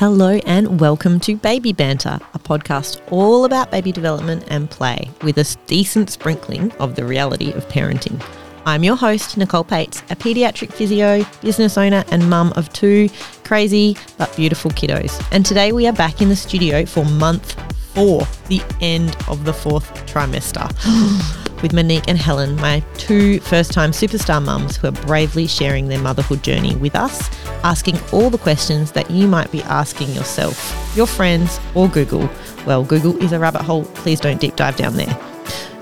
Hello and welcome to Baby Banter, a podcast all about baby development and play with a decent sprinkling of the reality of parenting. I'm your host, Nicole Pates, a pediatric physio, business owner, and mum of two crazy but beautiful kiddos. And today we are back in the studio for month four, the end of the fourth trimester, with Monique and Helen, my two first time superstar mums who are bravely sharing their motherhood journey with us, asking all the questions that you might be asking yourself, your friends, or Google. Well, Google is a rabbit hole. Please don't deep dive down there.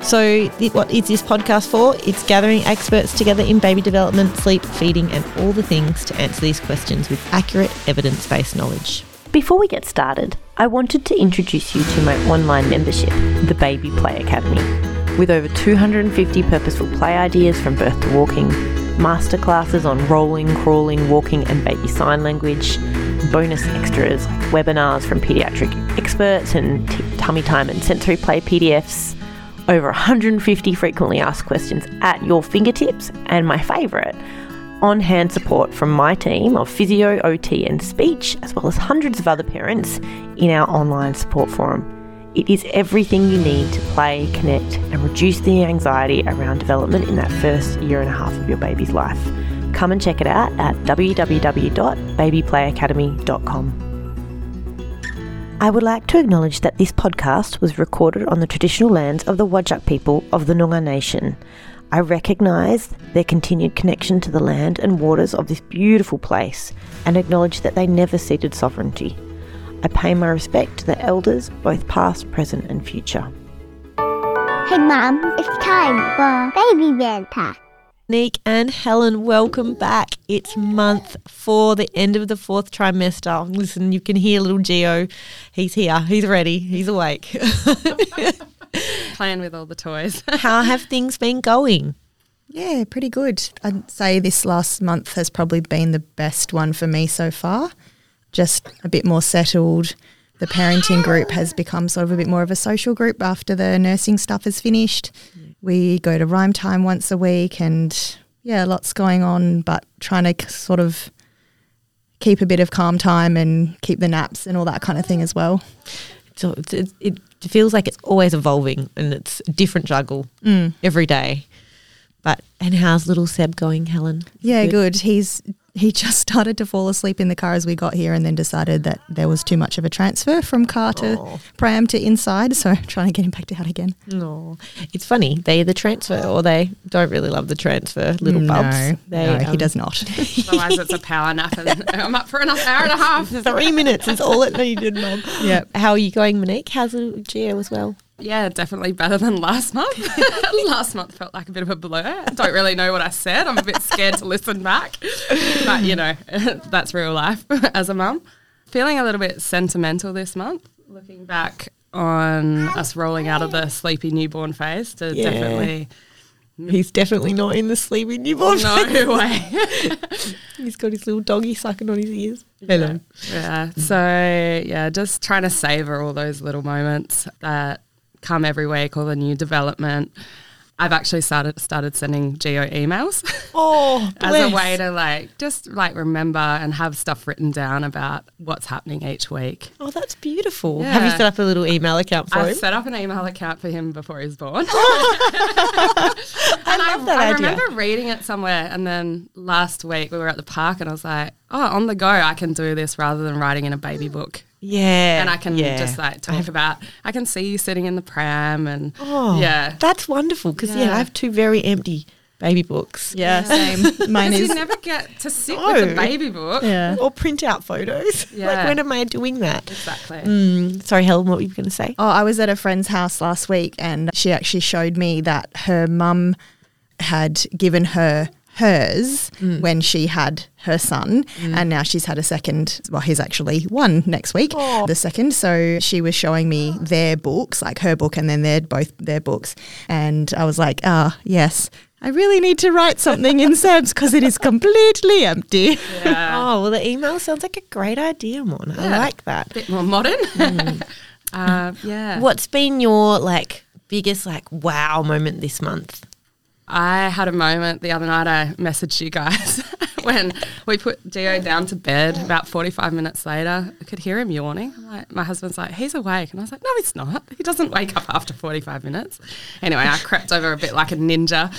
So, what is this podcast for? It's gathering experts together in baby development, sleep, feeding, and all the things to answer these questions with accurate, evidence based knowledge. Before we get started, I wanted to introduce you to my online membership, the Baby Play Academy. With over 250 purposeful play ideas from birth to walking, masterclasses on rolling, crawling, walking, and baby sign language, bonus extras webinars from pediatric experts and t- tummy time and sensory play PDFs, over 150 frequently asked questions at your fingertips, and my favourite, on hand support from my team of physio, OT, and speech, as well as hundreds of other parents in our online support forum. It is everything you need to play, connect, and reduce the anxiety around development in that first year and a half of your baby's life. Come and check it out at www.babyplayacademy.com. I would like to acknowledge that this podcast was recorded on the traditional lands of the Whadjuk people of the Noongar Nation. I recognise their continued connection to the land and waters of this beautiful place and acknowledge that they never ceded sovereignty. I pay my respect to the elders, both past, present, and future. Hey, Mum, it's time for Baby Banter. Nick and Helen, welcome back. It's month four, the end of the fourth trimester. Listen, you can hear little Geo. He's here. He's ready. He's awake. Playing with all the toys. How have things been going? Yeah, pretty good. I'd say this last month has probably been the best one for me so far. Just a bit more settled. The parenting group has become sort of a bit more of a social group after the nursing stuff is finished. We go to rhyme time once a week and yeah, lots going on, but trying to sort of keep a bit of calm time and keep the naps and all that kind of thing as well. So it, it feels like it's always evolving and it's a different juggle mm. every day. But and how's little Seb going, Helen? Yeah, good. He's he just started to fall asleep in the car as we got here, and then decided that there was too much of a transfer from car to Oh. pram to inside. So trying to get him back down again. No, it's funny. They either transfer or they don't really love the transfer. Little bubs. No, They, no, um, he does not. Otherwise, it's a power nap, and I'm up for another hour and a half. Three minutes is all it needed, Mum. Yep. How are you going, Monique? How's little Geo as well? Yeah, definitely better than last month. last month felt like a bit of a blur. Don't really know what I said. I'm a bit scared to listen back. But, you know, that's real life as a mum. Feeling a little bit sentimental this month, looking back on us rolling out of the sleepy newborn phase to Yeah. definitely. He's definitely not in the sleepy newborn. No way. He's got his little doggy sucking on his ears. Hello. Yeah. So yeah, just trying to savor all those little moments that come every week, all the new development. I've actually started started sending geo emails Oh, as a way to like just like remember and have stuff written down about what's happening each week. Oh, that's beautiful. Have you set up a little email account for him? I've him? set up an email account for him before he's born. I love that I idea. remember reading it somewhere, and then last week we were at the park, and I was like, "Oh, on the go, I can do this rather than writing in a baby book." Yeah. and I can yeah. just like talk about. I can see you sitting in the pram, and Oh, yeah, That's wonderful because, yeah. Yeah. I have two very empty baby books. yeah, same. Mine because is. you never get to sit No. with a baby book. Yeah. Or print out photos. like, Yeah. when am I doing that? exactly. Mm, sorry, Helen, what were you going to say? Oh, I was at a friend's house last week and she actually showed me that her mum had given her hers when she had her son and now she's had a second well he's actually one next week Aw. the second so she was showing me their books like her book and then they're both their books and i was like ah yes i really need to write something in seb's because it is completely empty Yeah. Oh, well, the email sounds like a great idea, Mon. I like that. A bit more modern. uh, yeah. What's been your like biggest like wow moment this month? I had a moment the other night. I messaged you guys when we put Geo down to bed. About forty-five minutes later, I could hear him yawning. Like, my husband's like, "He's awake," and I was like, "No, he's not. He doesn't wake up after forty-five minutes." Anyway, I crept over a bit like a ninja,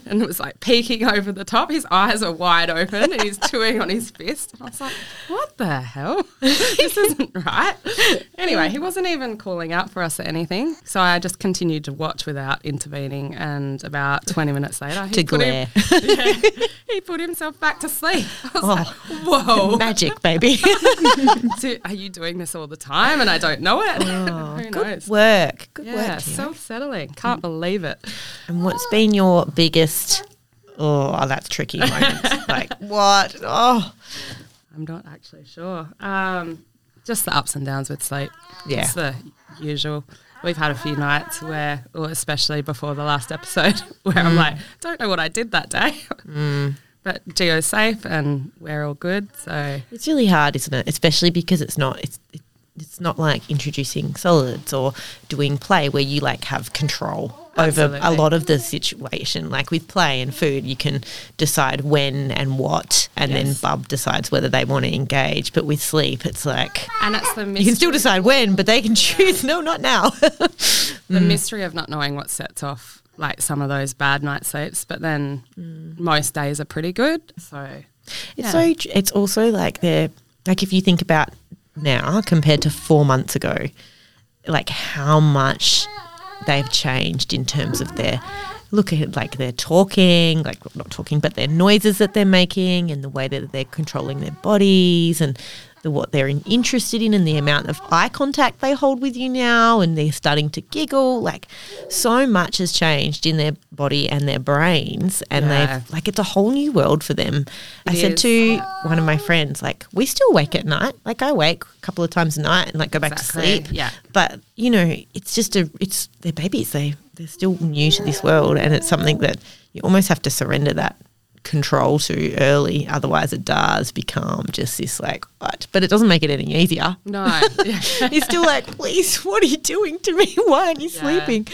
and it was like peeking over the top. His eyes are wide open, and he's chewing on his fist. And I was like, "What the hell? this isn't right." Anyway, he wasn't even calling out for us or anything, so I just continued to watch without intervening. And about twenty minutes later, To put him- glare. yeah, he put himself back to sleep. I was like, whoa. Magic, baby. So, are you doing this all the time and I don't know it? Who Good knows? work. Good Yeah, work. So settling. Can't believe it. And what's been your biggest? Oh, that's tricky moment. like what? Oh, I'm not actually sure. Um, just the ups and downs with sleep. Yeah. It's the usual. We've had a few nights where, or especially before the last episode, where I'm mm. like, don't know what I did that day. Mm. But Geo's safe and we're all good. So it's really hard, isn't it? Especially because it's not. It's it's not like introducing solids or doing play where you like have control over a lot of the situation. Like with play and food, you can decide when and what, and then Bub decides whether they want to engage. But with sleep, it's like and it's the you can still decide when, but they can choose. No, not now. the mm. mystery of not knowing what sets off like some of those bad night sleeps, but then mm. most days are pretty good. So It's Yeah. so. It's also like they're like if you think about now compared to four months ago, like how much they've changed in terms of their look at like they're talking, like not talking, but their noises that they're making and the way that they're controlling their bodies and the what they're interested in and the amount of eye contact they hold with you now and they're starting to giggle. Like so much has changed in their body and their brains and Yeah. they've like it's a whole new world for them. I It said is. to one of my friends, like, we still wake at night. Like I wake a couple of times a night and like go back Exactly, to sleep. yeah. But you know, it's just a it's they're babies. They they're still new to this world and it's something that you almost have to surrender that control too early. Otherwise it does become just this like what? But it doesn't make it any easier. no. He's still like, please, what are you doing to me? Why aren't you Yeah. sleeping?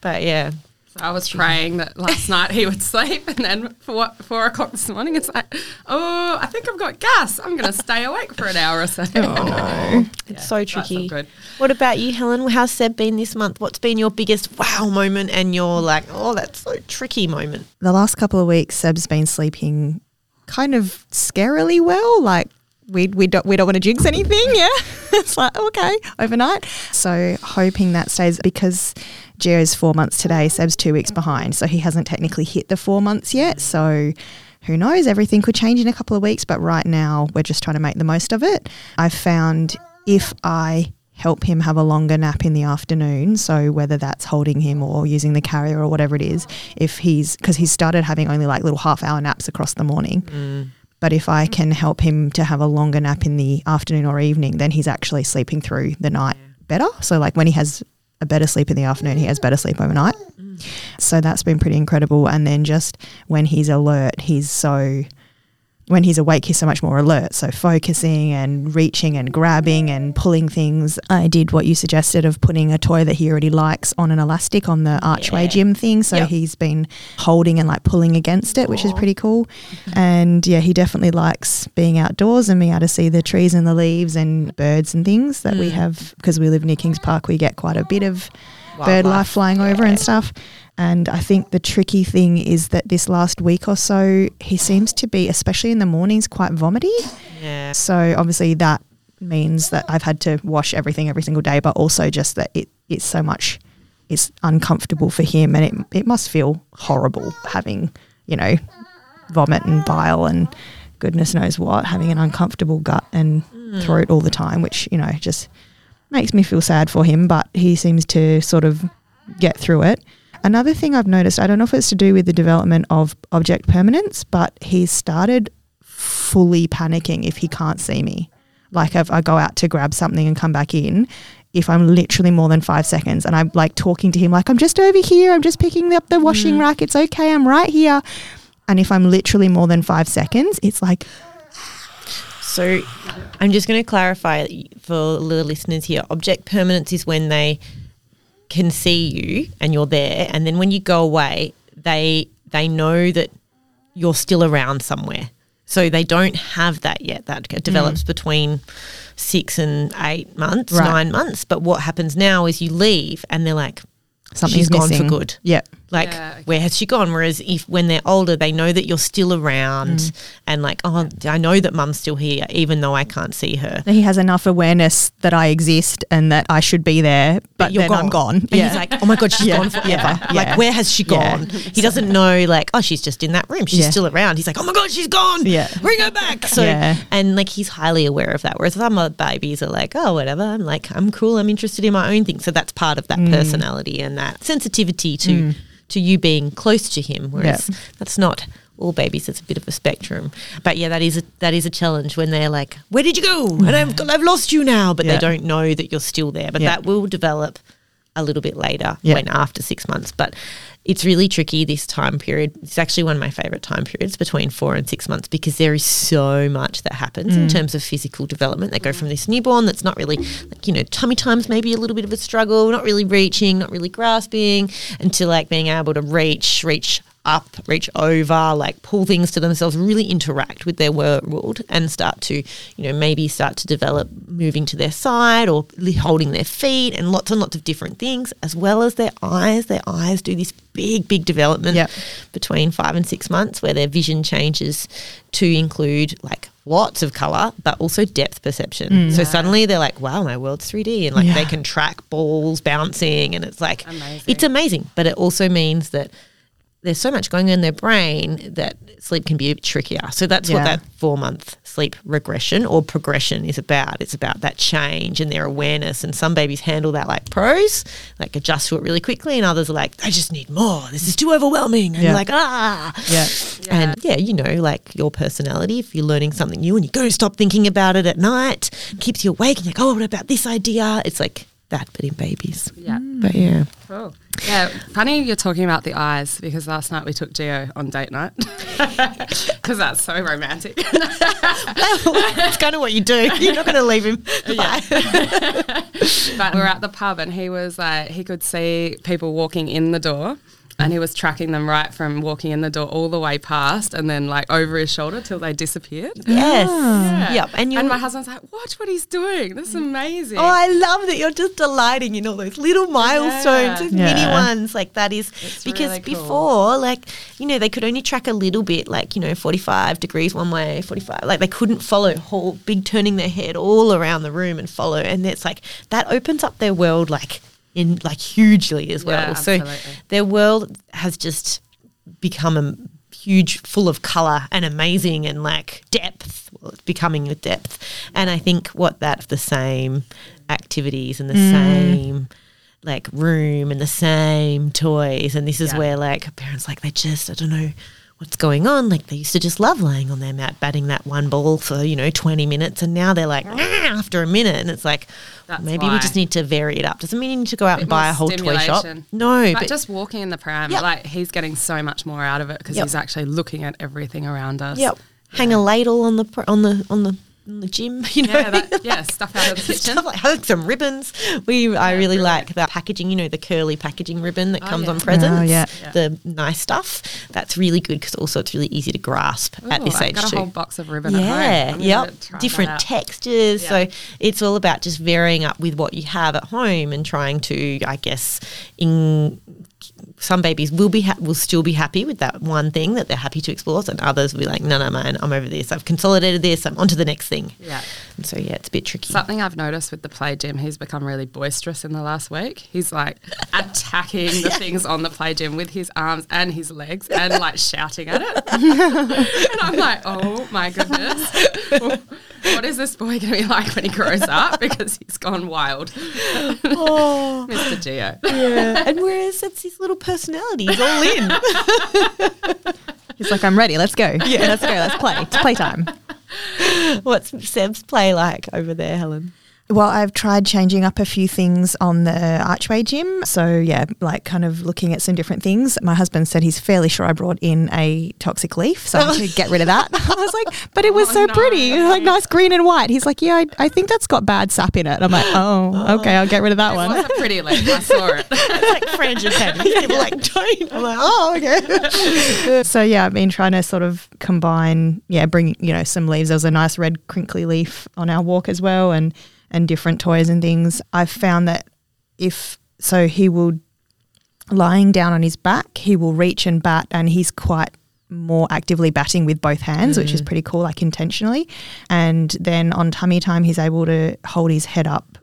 But yeah. So I was praying that last night he would sleep, and then for what, four o'clock this morning, it's like, oh, I think I've got gas. I'm going to stay awake for an hour or so. Oh, It's so that's tricky. good. What about you, Helen? How's Seb been this month? What's been your biggest wow moment and your like, oh, that's so tricky moment? The last couple of weeks, Seb's been sleeping kind of scarily well. Like we we don't we don't want to jinx anything. Yeah, it's like okay overnight. So hoping that stays because Geo's four months today. Seb's two weeks behind, so he hasn't technically hit the four months yet. So. Who knows? Everything could change in a couple of weeks, but right now we're just trying to make the most of it. I've found if I help him have a longer nap in the afternoon. So whether that's holding him or using the carrier or whatever it is, if he's because he's started having only like little half hour naps across the morning. Mm. But if I mm. can help him to have a longer nap in the afternoon or evening, then he's actually sleeping through the night better. So like when he has a better sleep in the afternoon, he has better sleep overnight. Mm. So that's been pretty incredible. And then just when he's alert, he's so when he's awake, he's so much more alert. So focusing and reaching and grabbing and pulling things. I did what you suggested of putting a toy that he already likes on an elastic on the archway Yeah. gym thing. So Yep. he's been holding and like pulling against it, which is pretty cool. And yeah, he definitely likes being outdoors and being able to see the trees and the leaves and birds and things that we mm. have because we live near Kings Park. We get quite a bit of bird life flying over and stuff. And I think the tricky thing is that this last week or so, he seems to be, especially in the mornings, quite vomity. Yeah. So obviously that means that I've had to wash everything every single day, but also just that it it's so much it's uncomfortable for him, and it it must feel horrible having you know vomit and bile and goodness knows what, having an uncomfortable gut and mm. throat all the time, which you know just makes me feel sad for him, but he seems to sort of get through it. Another thing I've noticed, I don't know if it's to do with the development of object permanence, but he's started fully panicking if he can't see me. Like if I go out to grab something and come back in, if I'm literally more than five seconds and I'm like talking to him, like, I'm just over here, I'm just picking up the washing mm. rack, it's okay, I'm right here. And if I'm literally more than five seconds, it's like, So I'm just going to clarify for the listeners here. Object permanence is when they can see you and you're there, and then when you go away, they they know that you're still around somewhere. So they don't have that yet. That mm. develops between six and eight months, Right. nine months. But what happens now is you leave and they're like, Something's gone missing. for good. Yep. Like, Yeah, okay. where has she gone? Whereas if when they're older, they know that you're still around Mm. and like, oh, I know that mum's still here, even though I can't see her. He has enough awareness that I exist and that I should be there, but, you're then I'm gone. And he's like, oh my God, she's Yeah, gone forever. yeah, yeah. Like, where has she Yeah. gone? He doesn't know, like, oh, she's just in that room. She's Yeah. still around. He's like, oh my God, she's gone. Yeah. Bring her back. So, Yeah. and like, he's highly aware of that. Whereas some other babies are like, oh, whatever. I'm like, I'm cool. I'm interested in my own thing. So that's part of that Mm. personality and that sensitivity to, to you being close to him. Whereas that's not all babies. It's a bit of a spectrum. But yeah, that is a, that is a challenge when they're like, where did you go? And I've, I've lost you now. But Yeah. they don't know that you're still there. But Yeah. that will develop a little bit later Yeah. when after six months. But it's really tricky this time period. It's actually one of my favorite time periods between four and six months because there is so much that happens Mm. in terms of physical development. They go from this newborn that's not really like, you know, tummy time's maybe a little bit of a struggle, not really reaching, not really grasping, until like being able to reach, reach up, reach over, like pull things to themselves, really interact with their world and start to, you know, maybe start to develop moving to their side or holding their feet and lots and lots of different things, as well as their eyes. Their eyes do this big, big development Yep. between five and six months where their vision changes to include like lots of color, but also depth perception. Mm. So suddenly they're like, wow, my world's 3D. And like Yeah. they can track balls bouncing and it's like, Amazing. it's amazing. But it also means that there's so much going on in their brain that sleep can be trickier. So that's what that four month sleep regression or progression is about. It's about that change and their awareness. And some babies handle that like pros, like adjust to it really quickly, and others are like, I just need more. This is too overwhelming. And Yeah. you're like, ah. Yeah. And yeah, you know, like your personality, if you're learning something new and you go stop thinking about it at night, keeps you awake and you're like, oh, what about this idea? It's like that, but in babies. Yeah. Mm. But yeah. Cool. Yeah, funny you're talking about the eyes because last night we took Geo on date night because that's so romantic. That's kind of what you do. You're not going to leave him. Goodbye. but we're at the pub and he was like, he could see people walking in the door and he was tracking them right from walking in the door all the way past and then like over his shoulder till they disappeared. Yes. Yeah. Yep. And you and my husband's like, watch what he's doing. This is amazing. Oh, I love that you're just delighting in all those little milestones, Yeah. those mini ones. Like that is It's because really cool. before, like, you know, they could only track a little bit, like, you know, 45 degrees one way, 45. Like they couldn't follow whole big turning their head all around the room and follow. And it's like that opens up their world like in like hugely as well. Yeah, so their world has just become a huge full of color and amazing and like depth well it's becoming with depth and i think what that the same activities and the mm. same like room and the same toys and this is Yeah. where like parents like they just i don't know what's going on like they used to just love laying on their mat batting that one ball for you know 20 minutes and now they're like "Nah," ah, after a minute and it's like That's maybe we just need to vary it up doesn't mean you need to go out and buy a whole toy shop no but, but just walking in the pram, Yep. like he's getting so much more out of it because Yep. he's actually looking at everything around us. Yep. Hang a ladle on the pr- on the on the in the gym, you know. Yeah, that, yeah, stuff out of the kitchen. Stuff like hung some ribbons. We I really brilliant. like that packaging. You know the curly packaging ribbon that Oh, comes yeah. on presents. Oh, yeah. Yeah. The nice stuff. That's really good because also it's really easy to grasp at Ooh, this I've age got a too. whole box of ribbon at home. Yeah, yep. Different textures. Yeah. So it's all about just varying up with what you have at home and trying to, I guess, in some babies will be ha- will still be happy with that one thing that they're happy to explore, and others will be like, no, no, man, I'm over this. I've consolidated this. I'm on to the next thing. Yeah. And so yeah, it's a bit tricky. Something I've noticed with the play gym, he's become really boisterous in the last week. He's like attacking the things on the play gym with his arms and his legs and like shouting at it. and I'm like, oh my goodness. what is this boy going to be like when he grows up? Because he's gone wild. oh, Mr. Geo. yeah. and whereas that's his little personality, he's all in. He's like, I'm ready. Let's go. Yeah, let's go. Let's play. It's playtime. What's Seb's play like over there, Helen? Well, I've tried changing up a few things on the Archway gym. So, yeah, like kind of looking at some different things. My husband said he's fairly sure I brought in a toxic leaf, so I could get rid of that. I was like, but it was Oh, so no. pretty, It was like nice green and white. He's like, yeah, I, I think that's got bad sap in it. I'm like, oh, oh. okay, I'll get rid of that It one. was a pretty leaf. I saw it. It's like frangipani. People like don't. I'm like, oh, okay. so yeah, I've been trying to sort of combine, yeah, bring you know some leaves. There was a nice red crinkly leaf on our walk as well, and and different toys and things. I've found that if so, he will lying down on his back, he will reach and bat, and he's quite more actively batting with both hands, which is mm. pretty cool, like intentionally. And then on tummy time, he's able to hold his head up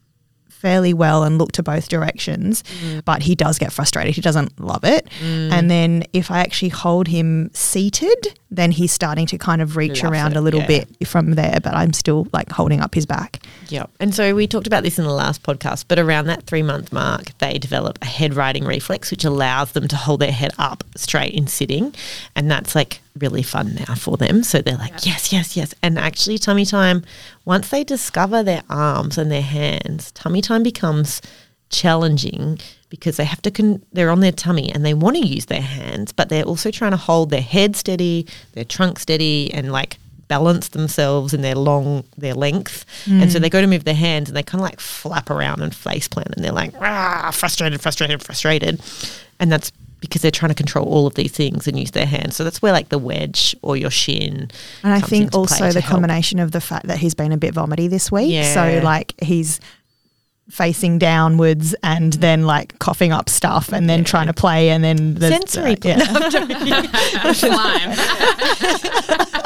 fairly well and look to both directions, mm. but he does get frustrated. He doesn't love it. Mm. And then if I actually hold him seated, then he's starting to kind of reach Love around it, a little yeah. bit from there, but I'm still like holding up his back. Yep. And so we talked about this in the last podcast, but around that three month mark, they develop a head righting reflex, which allows them to hold their head up straight in sitting. And that's like really fun now for them. So they're like, yes, yes, yes. And actually, tummy time, once they discover their arms and their hands, tummy time becomes challenging because they have to con- they're on their tummy and they want to use their hands but they're also trying to hold their head steady their trunk steady and like balance themselves in their long their length. And so hmm. they go to move their hands and they kind of like flap around and face plant and they're like Rah, frustrated frustrated frustrated. And that's because they're trying to control all of these things and use their hands so that's where like the wedge or your shin And I think into also to the help. combination of the fact that he's been a bit vomity this week. Yeah. So like he's facing downwards and then like coughing up stuff and then trying to play and then the sensory uh, play. yeah. Slime.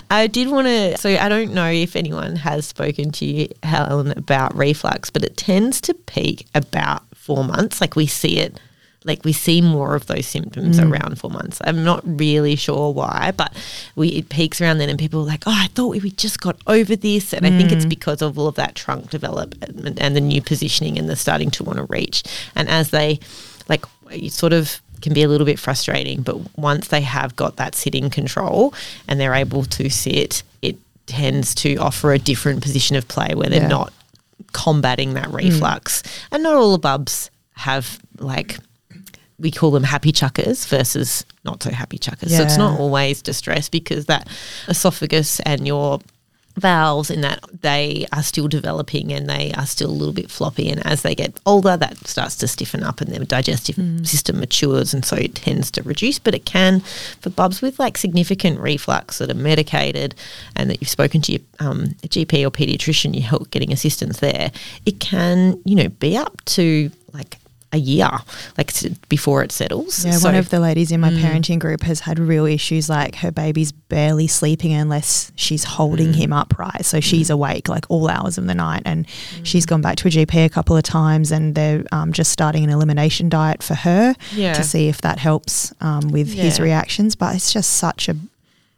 I did want to. So I don't know if anyone has spoken to you, Helen, about reflux, but it tends to peak about four months. Like we see it, like we see more of those symptoms mm. around four months. I'm not really sure why, but we it peaks around then, and people are like, "Oh, I thought we just got over this," and I think it's mm. because of all of that trunk development and the new positioning and the starting to want to reach. And as they, like, you sort of can be a little bit frustrating, but once they have got that sitting control and they're able to sit, it tends to offer a different position of play where they're Yeah. not combating that hmm. reflux. And not all the bubs have like we call them happy chuckers versus not so happy chuckers. So it's not always distress because that esophagus and your valves in that they are still developing and they are still a little bit floppy. And as they get older that starts to stiffen up and their digestive system matures and so it tends to reduce. But it can for bubs with like significant reflux that are medicated and that you've spoken to your um, GP or pediatrician you help getting assistance there it can you know be up to like a year like s- before it settles Yeah, So- one of the ladies in my Mm. parenting group has had real issues like her baby's barely sleeping unless she's holding Mm. him upright. So she's awake like all hours of the night. And she's gone back to a GP a couple of times and they're um, just starting an elimination diet for her Yeah. to see if that helps um, with his reactions. But it's just such a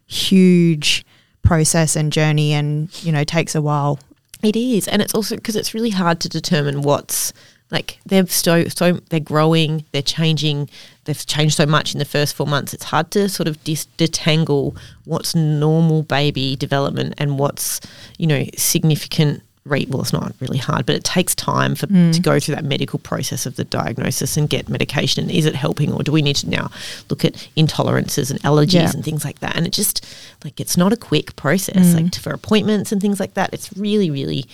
huge process and journey and, you know, takes a while. It is, and it's also because it's really hard to determine what's like they're so so they're growing, they're changing, they've changed so much in the first four months. It's hard to sort of dis- detangle what's normal baby development and what's you know significant. Re- well, it's not really hard, but it takes time for to mm. go through that medical process of the diagnosis and get medication. And is it helping, or do we need to now look at intolerances and allergies Yeah. and things like that? And it just like it's not a quick process. Like mm. for appointments and things like that, it's really, really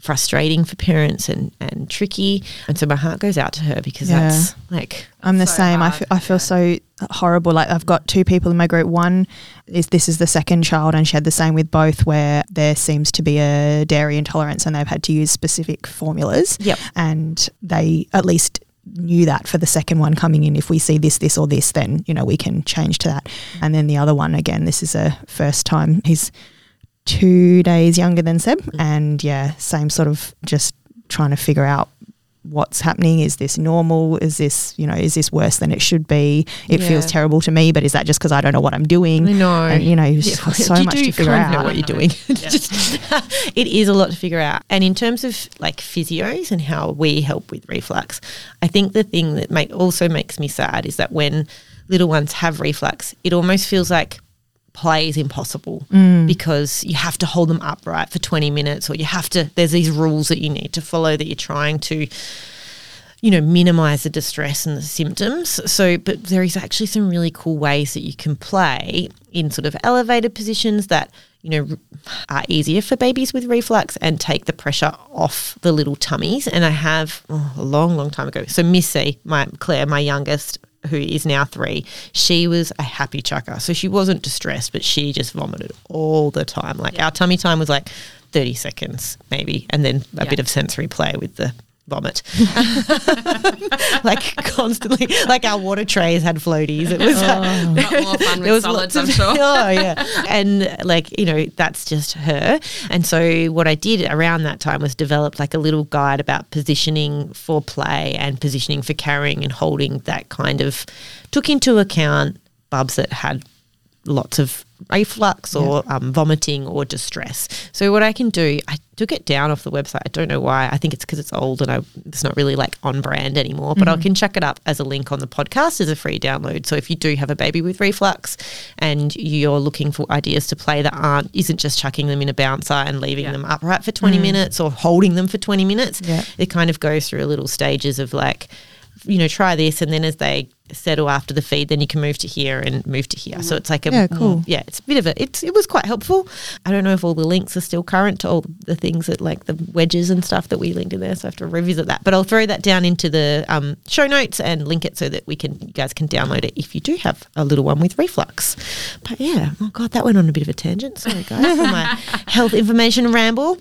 frustrating for parents and and tricky. And so my heart goes out to her because Yeah. that's like I'm the so same. I hard, I feel so horrible. Like I've got two people in my group. One is this is the second child, and she had the same with both, where there seems to be a dairy intolerance, and they've had to use specific formulas. Yep. And they at least knew that for the second one coming in. If we see this, this, or this, then you know we can change to that. And then the other one again. This is a first time. He's two days younger than Seb, mm. and yeah, same sort of just trying to figure out what's happening. Is this normal? Is this you know is this worse than it should be? It feels terrible to me but is that just because i don't know what i'm doing? Know. and you know Yeah, so you much to figure out. know what you're doing. Just, it is a lot to figure out. And in terms of like physios and how we help with reflux, I think the thing that make, also makes me sad is that when little ones have reflux, it almost feels like play is impossible Mm. because you have to hold them upright for 20 minutes or you have to there's these rules that you need to follow that you're trying to you know minimize the distress and the symptoms. So but there is actually some really cool ways that you can play in sort of elevated positions that you know are easier for babies with reflux and take the pressure off the little tummies. And i have oh, a long long time ago. So missy my claire my youngest who is now three, she was a happy chucker. So she wasn't distressed, but she just vomited all the time. Like our tummy time was like 30 seconds, maybe, and then a Yeah. bit of sensory play with the vomit. like constantly, like our water trays had floaties. It was oh. uh, Got more fun there with was solids, lots I'm of, sure. oh yeah, and like you know that's just her. And so what I did around that time was develop like a little guide about positioning for play and positioning for carrying and holding. That kind of took into account bubs that had lots of reflux or um, vomiting or distress. So what I can do, I took it down off the website. I don't know why. I think it's because it's old and I, it's not really like on brand anymore. But I can chuck it up as a link on the podcast as a free download. So if you do have a baby with reflux and you're looking for ideas to play that aren't isn't just chucking them in a bouncer and leaving Yeah. them upright for 20 minutes or holding them for 20 minutes, Yeah. it kind of goes through little stages of like you know, try this, and then as they settle after the feed, then you can move to here and move to here. So it's like a Yeah, cool. yeah, it's a bit of a it's it was quite helpful. I don't know if all the links are still current to all the things that like the wedges and stuff that we linked in there, so I have to revisit that. But I'll throw that down into the um, show notes and link it so that we can you guys can download it if you do have a little one with reflux. But yeah, oh god, that went on a bit of a tangent. Sorry guys for my health information ramble.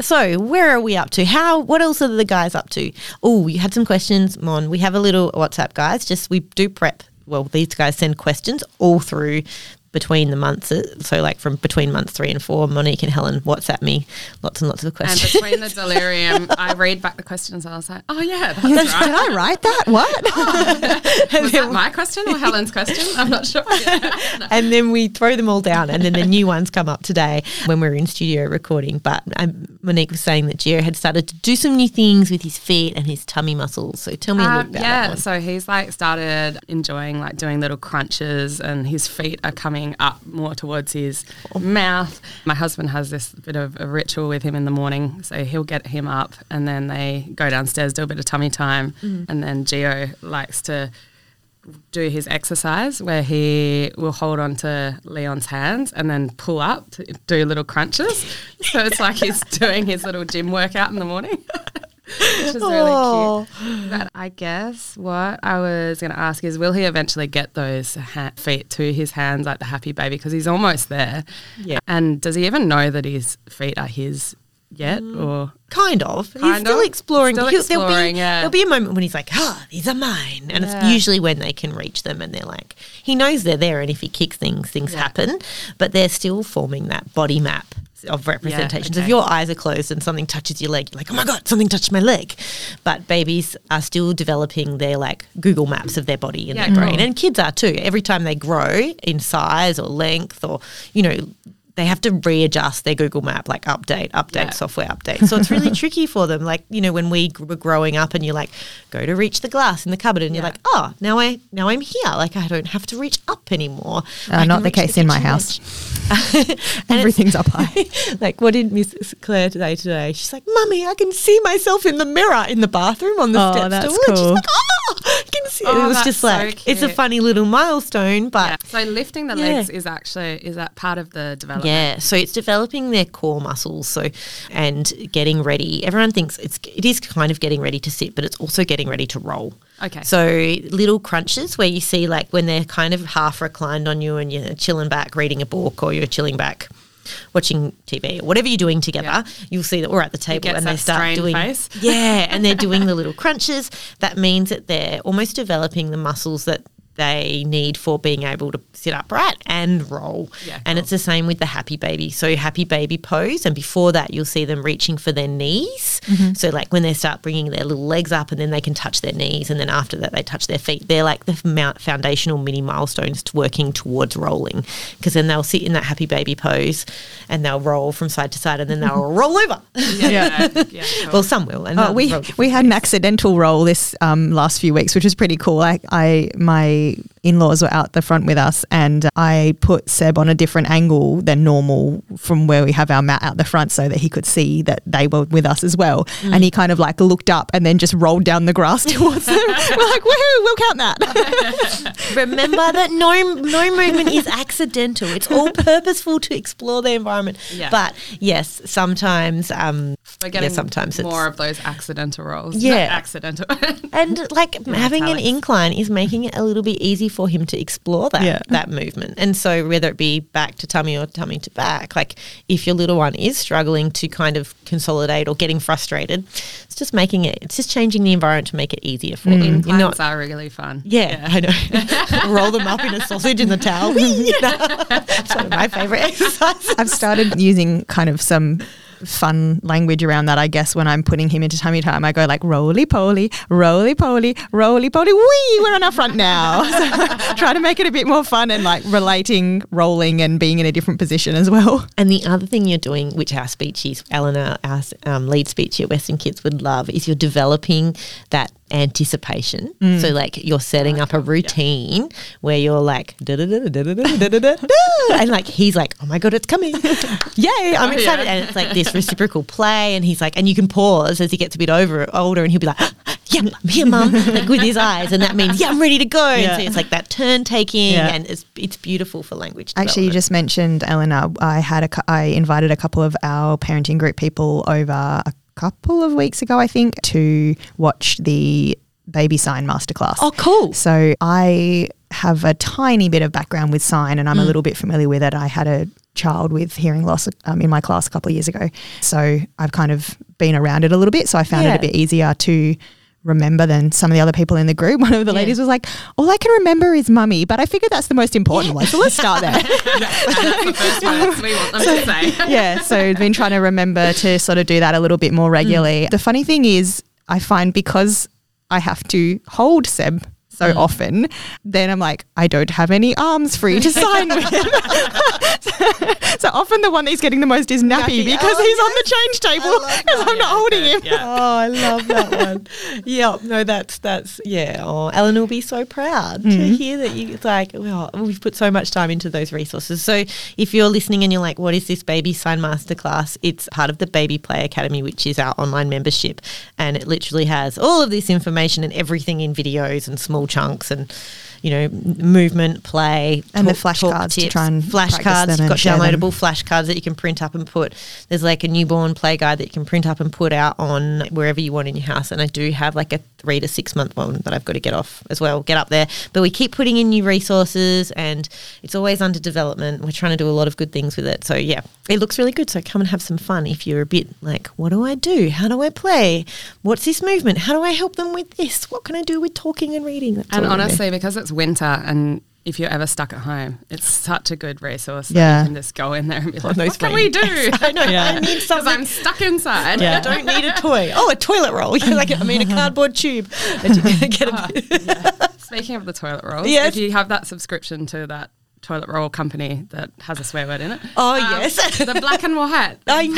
So where are we up to? How? What else are the guys up to? Oh, you had some questions, Mon. We have a little WhatsApp, guys. Just we do prep. Well, these guys send questions all through between the months. uh, So like from between months three and four, Monique and Helen WhatsApp me lots and lots of questions. And between the delirium, I read back the questions and I was like, oh, yeah, that's Did right. I write that? What? Was that my question or Helen's question? I'm not sure. Yeah. and then we throw them all down, and then the new ones come up today when we're in studio recording. But um, Monique was saying that Gio had started to do some new things with his feet and his tummy muscles. So tell me a little Um, about yeah, that one. so he's like started enjoying like doing little crunches, and his feet are coming up more towards his oh. mouth. My husband has this bit of a ritual with him in the morning, so he'll get him up, and then they go downstairs, do a bit of tummy time, mm. and then Geo likes to do his exercise where he will hold on to Leon's hands and then pull up to do little crunches. So it's like he's doing his little gym workout in the morning. Which is really cute. But I guess what I was going to ask is, will he eventually get those ha- feet to his hands like the happy baby? Because he's almost there. Yeah. And does he even know that his feet are his yet? Or Kind of. he's still of? exploring. Still He'll- there'll, be, yeah. there'll be a moment when he's like, ah, these are mine. And Yeah. it's usually when they can reach them and they're like, he knows they're there. And if he kicks things, things Yeah. happen. But they're still forming that body map of representations. If okay. your eyes are closed and something touches your leg, you're like, oh my God, something touched my leg. But babies are still developing their like Google maps of their body and Yeah, their brain. cool. And kids are too. Every time they grow in size or length or, you know, they have to readjust their Google map, like update, update, Yeah. software update. So it's really tricky for them. Like, you know, when we were growing up and you're like, go to reach the glass in the cupboard and you're like, oh, now I now I'm here. Like I don't have to reach up anymore. Uh, not the case in my house. edge. And it's- Everything's up high. like what did Miss Claire say today? She's like, "Mummy, I can see myself in the mirror in the bathroom on the Oh, step that's stool." And she's cool. like, "Oh, can see." it. Oh, it was just so like it's a funny little milestone, but yeah. So lifting the Yeah. legs is actually is that part of the development? Yeah, so it's developing their core muscles. So and getting ready. Everyone thinks it's it is kind of getting ready to sit, but it's also getting ready to roll. Okay. So little crunches where you see like when they're kind of half reclined on you and you're chilling back reading a book or you're chilling back watching TV or whatever you're doing together, Yeah. you'll see that we're at the table and they start doing face. yeah, and they're doing the little crunches. That means that they're almost developing the muscles that they need for being able to sit upright and roll. Yeah, and it's the same with the happy baby. So happy baby pose, and before that, you'll see them reaching for their knees. Mm-hmm. So like when they start bringing their little legs up, and then they can touch their knees, and then after that, they touch their feet. They're like the foundational mini milestones to working towards rolling, because then they'll sit in that happy baby pose, and they'll roll from side to side, and then they'll roll over. Yeah. yeah. cool. well, some will. And Oh, we we had an accidental roll this um, last few weeks, which was pretty cool. I, I my my in laws were out the front with us, and I put Seb on a different angle than normal from where we have our mat out the front so that he could see that they were with us as well. Mm. And he kind of like looked up and then just rolled down the grass towards them. we're like, woohoo, we'll count that. Remember that no no movement is accidental. It's all purposeful to explore the environment. Yeah. But yes, sometimes um We're yeah, getting sometimes it's more of those accidental rolls. Yeah. Not accidental. and like having an incline is making it a little bit easy for him to explore that Yeah. that movement. And so whether it be back to tummy or tummy to back, like if your little one is struggling to kind of consolidate or getting frustrated, it's just making it it's just changing the environment to make it easier for mm. them. You're not are really fun. yeah, I know. Roll them up in a sausage in the towel. That's one of my favorite exercises. I've started using kind of some fun language around that, I guess, when I'm putting him into tummy time. I go like roly poly, roly poly, roly poly, wee, we're on our front now. So try to make it a bit more fun and like relating, rolling and being in a different position as well. And the other thing you're doing, which our speechies, Eleanor, our um, lead speech at Western Kids would love, is you're developing that anticipation. Mm. So like you're setting up a routine where you're like da da da da da da da da da da, and like he's like, oh my god, it's coming, yay, I'm Oh, excited, yeah. and it's like this reciprocal play, and he's like, and you can pause as he gets a bit over older, and he'll be like. Yeah, I'm here, mum, like with his eyes, and that means yeah, I'm ready to go. And Yeah. so it's like that turn taking, Yeah. and it's it's beautiful for language. Actually, you development. just mentioned Eleanor. I had a, cou- I invited a couple of our parenting group people over a couple of weeks ago, I think, to watch the baby sign masterclass. oh, cool. So I have a tiny bit of background with sign and I'm Mm. a little bit familiar with it. I had a child with hearing loss um, in my class a couple of years ago. So I've kind of been around it a little bit. So I found it a bit easier to remember than some of the other people in the group. One of the Yeah. ladies was like, all I can remember is mummy, but I figured that's the most important one. So let's start there. That's the we want to say. yeah, so I've been trying to remember to sort of do that a little bit more regularly. Mm. The funny thing is, I find because I have to hold Seb so mm-hmm. often, then I'm like, I don't have any arms free to sign with. so often the one that's getting the most is Nappy Nappy. because Oh, he's on the change table because I'm not holding him. Yeah. Oh, I love that one. yeah, no, that's that's yeah. Oh, Ellen will be so proud to mm-hmm. hear that you it's like. Well, we've put so much time into those resources. So if you're listening and you're like, "What is this baby sign masterclass?" It's part of the Baby Play Academy, which is our online membership, and it literally has all of this information and everything in videos and small chunks and. You know, movement, play, And the talk- talk flashcards to try and flashcards. You've got downloadable flashcards that you can print up and put. There's like a newborn play guide that you can print up and put out on wherever you want in your house. And I do have like a three to six month one that I've got to get off as well, get up there. But we keep putting in new resources and it's always under development. We're trying to do a lot of good things with it. So yeah, it looks really good. So come and have some fun if you're a bit like, what do I do? How do I play? What's this movement? How do I help them with this? What can I do with talking and reading? That's And all I do. honestly, because it's winter and if you're ever stuck at home, it's such a good resource that Yeah. you can just go in there and be like, those what can we do? I know. I need Because something. I'm stuck inside. Yeah. I don't need a toy. Oh, a toilet roll. Yeah, like I mean, a cardboard tube. That you can get a- uh-huh. Speaking of the toilet roll, Yes. if you have that subscription to that toilet roll company that has a swear word in it. Oh, um, yes. the black and white. I know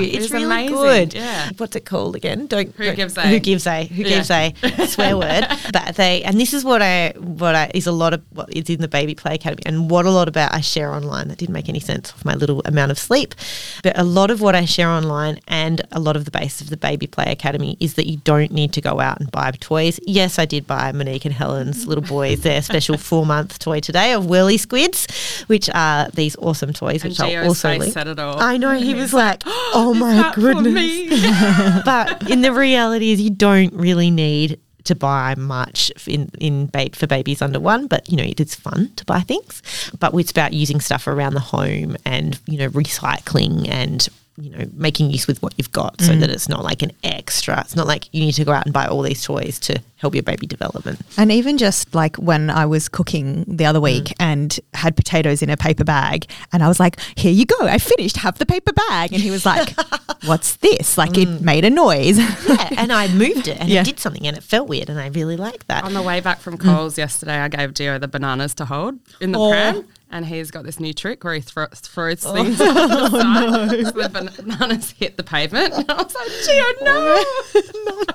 paper it's is really amazing. good. Yeah. What's it called again? Don't Who don't- gives a? Who gives a? Who Yeah. gives a swear word? But they and this is what I what I is a lot of what is in the Baby Play Academy and what a lot about I share online. That didn't make any sense of my little amount of sleep, but a lot of what I share online and a lot of the base of the Baby Play Academy is that you don't need to go out and buy toys. Yes, I did buy Monique and Helen's little boys their special four month toy today of Whirly Squigz, which are these awesome toys, And which I'll also face link. said it all. I know he was like, "Oh my goodness!" but in the reality is, you don't really need to buy much in in ba- for babies under one. But you know, it is fun to buy things. But it's about using stuff around the home and you know recycling and you know making use with what you've got so that mm. it's not like an extra. It's not like you need to go out and buy all these toys to help your baby development. And even just like when I was cooking the other mm. week and had potatoes in a paper bag, and I was like, "Here you go, I finished. Have the paper bag." And he was like, "What's this?" Like it mm. made a noise. Yeah, and I moved it and Yeah. it did something and it felt weird and I really liked that. On the way back from Coles yesterday, I gave Gio the bananas to hold in the Oh. pram. And he's got this new trick where he thro- throws oh, things on the side. So the bananas hit the pavement. And I was like, Gio, no.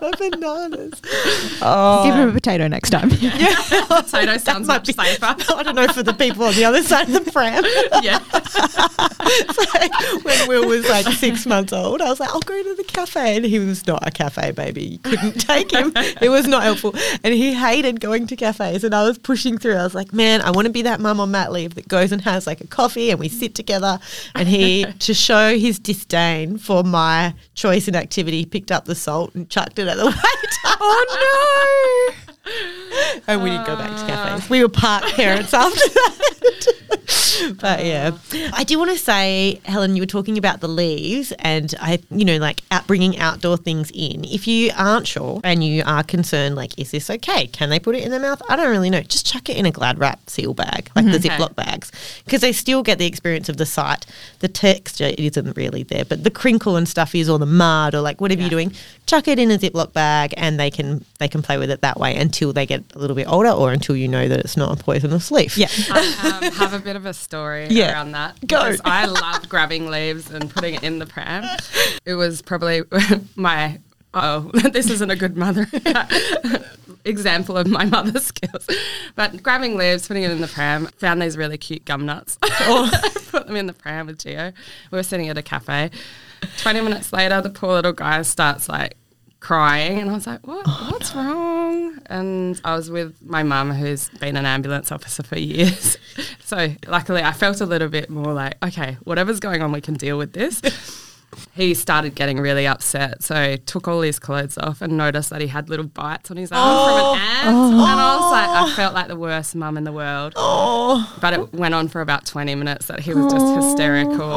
Not bananas. Give him a oh. potato next time. Yeah, Potato sounds might much be- safer. I don't know for the people on the other side of the pram. yeah. so when Will was like six months old, I was like, I'll go to the cafe. And he was not a cafe baby. You couldn't take him. It was not helpful. And he hated going to cafes. And I was pushing through. I was like, man, I want to be that mum on mat leave that goes and has like a coffee and we sit together. And he, to show his disdain for my choice in activity, picked up the salt and chucked it at the waiter. Oh no. And we didn't go back to cafes. Ah. We were park parents after that. but yeah, ah. I do want to say, Helen, you were talking about the leaves, and I, you know, like out bringing outdoor things in. If you aren't sure and you are concerned, like, is this okay? Can they put it in their mouth? I don't really know. Just chuck it in a Glad wrap seal bag, like the mm-hmm. Okay. Ziploc bags, because they still get the experience of the sight. The texture isn't really there, but the crinkle and stuff is, or the mud, or like whatever Yeah. you're doing. Chuck it in a Ziploc bag, and they can they can play with it that way until they get a little bit older, or until you know that it's not a poisonous leaf. Yeah. I um, have a bit of a story Yeah. around that. Go. Because I love grabbing leaves and putting it in the pram. It was probably my, oh, this isn't a good mother example of my mother's skills. But grabbing leaves, putting it in the pram, found these really cute gum nuts. Put them in the pram with Gio. We were sitting at a cafe. 20 minutes later, the poor little guy starts like crying and I was like, what, oh, what's wrong? And I was with my mum who's been an ambulance officer for years. so luckily I felt a little bit more like, okay, whatever's going on, we can deal with this. He started getting really upset. So took all his clothes off and noticed that he had little bites on his arm from an oh. ant. Oh. And I was like, I felt like the worst mum in the world. Oh. But it went on for about 20 minutes that he was just hysterical.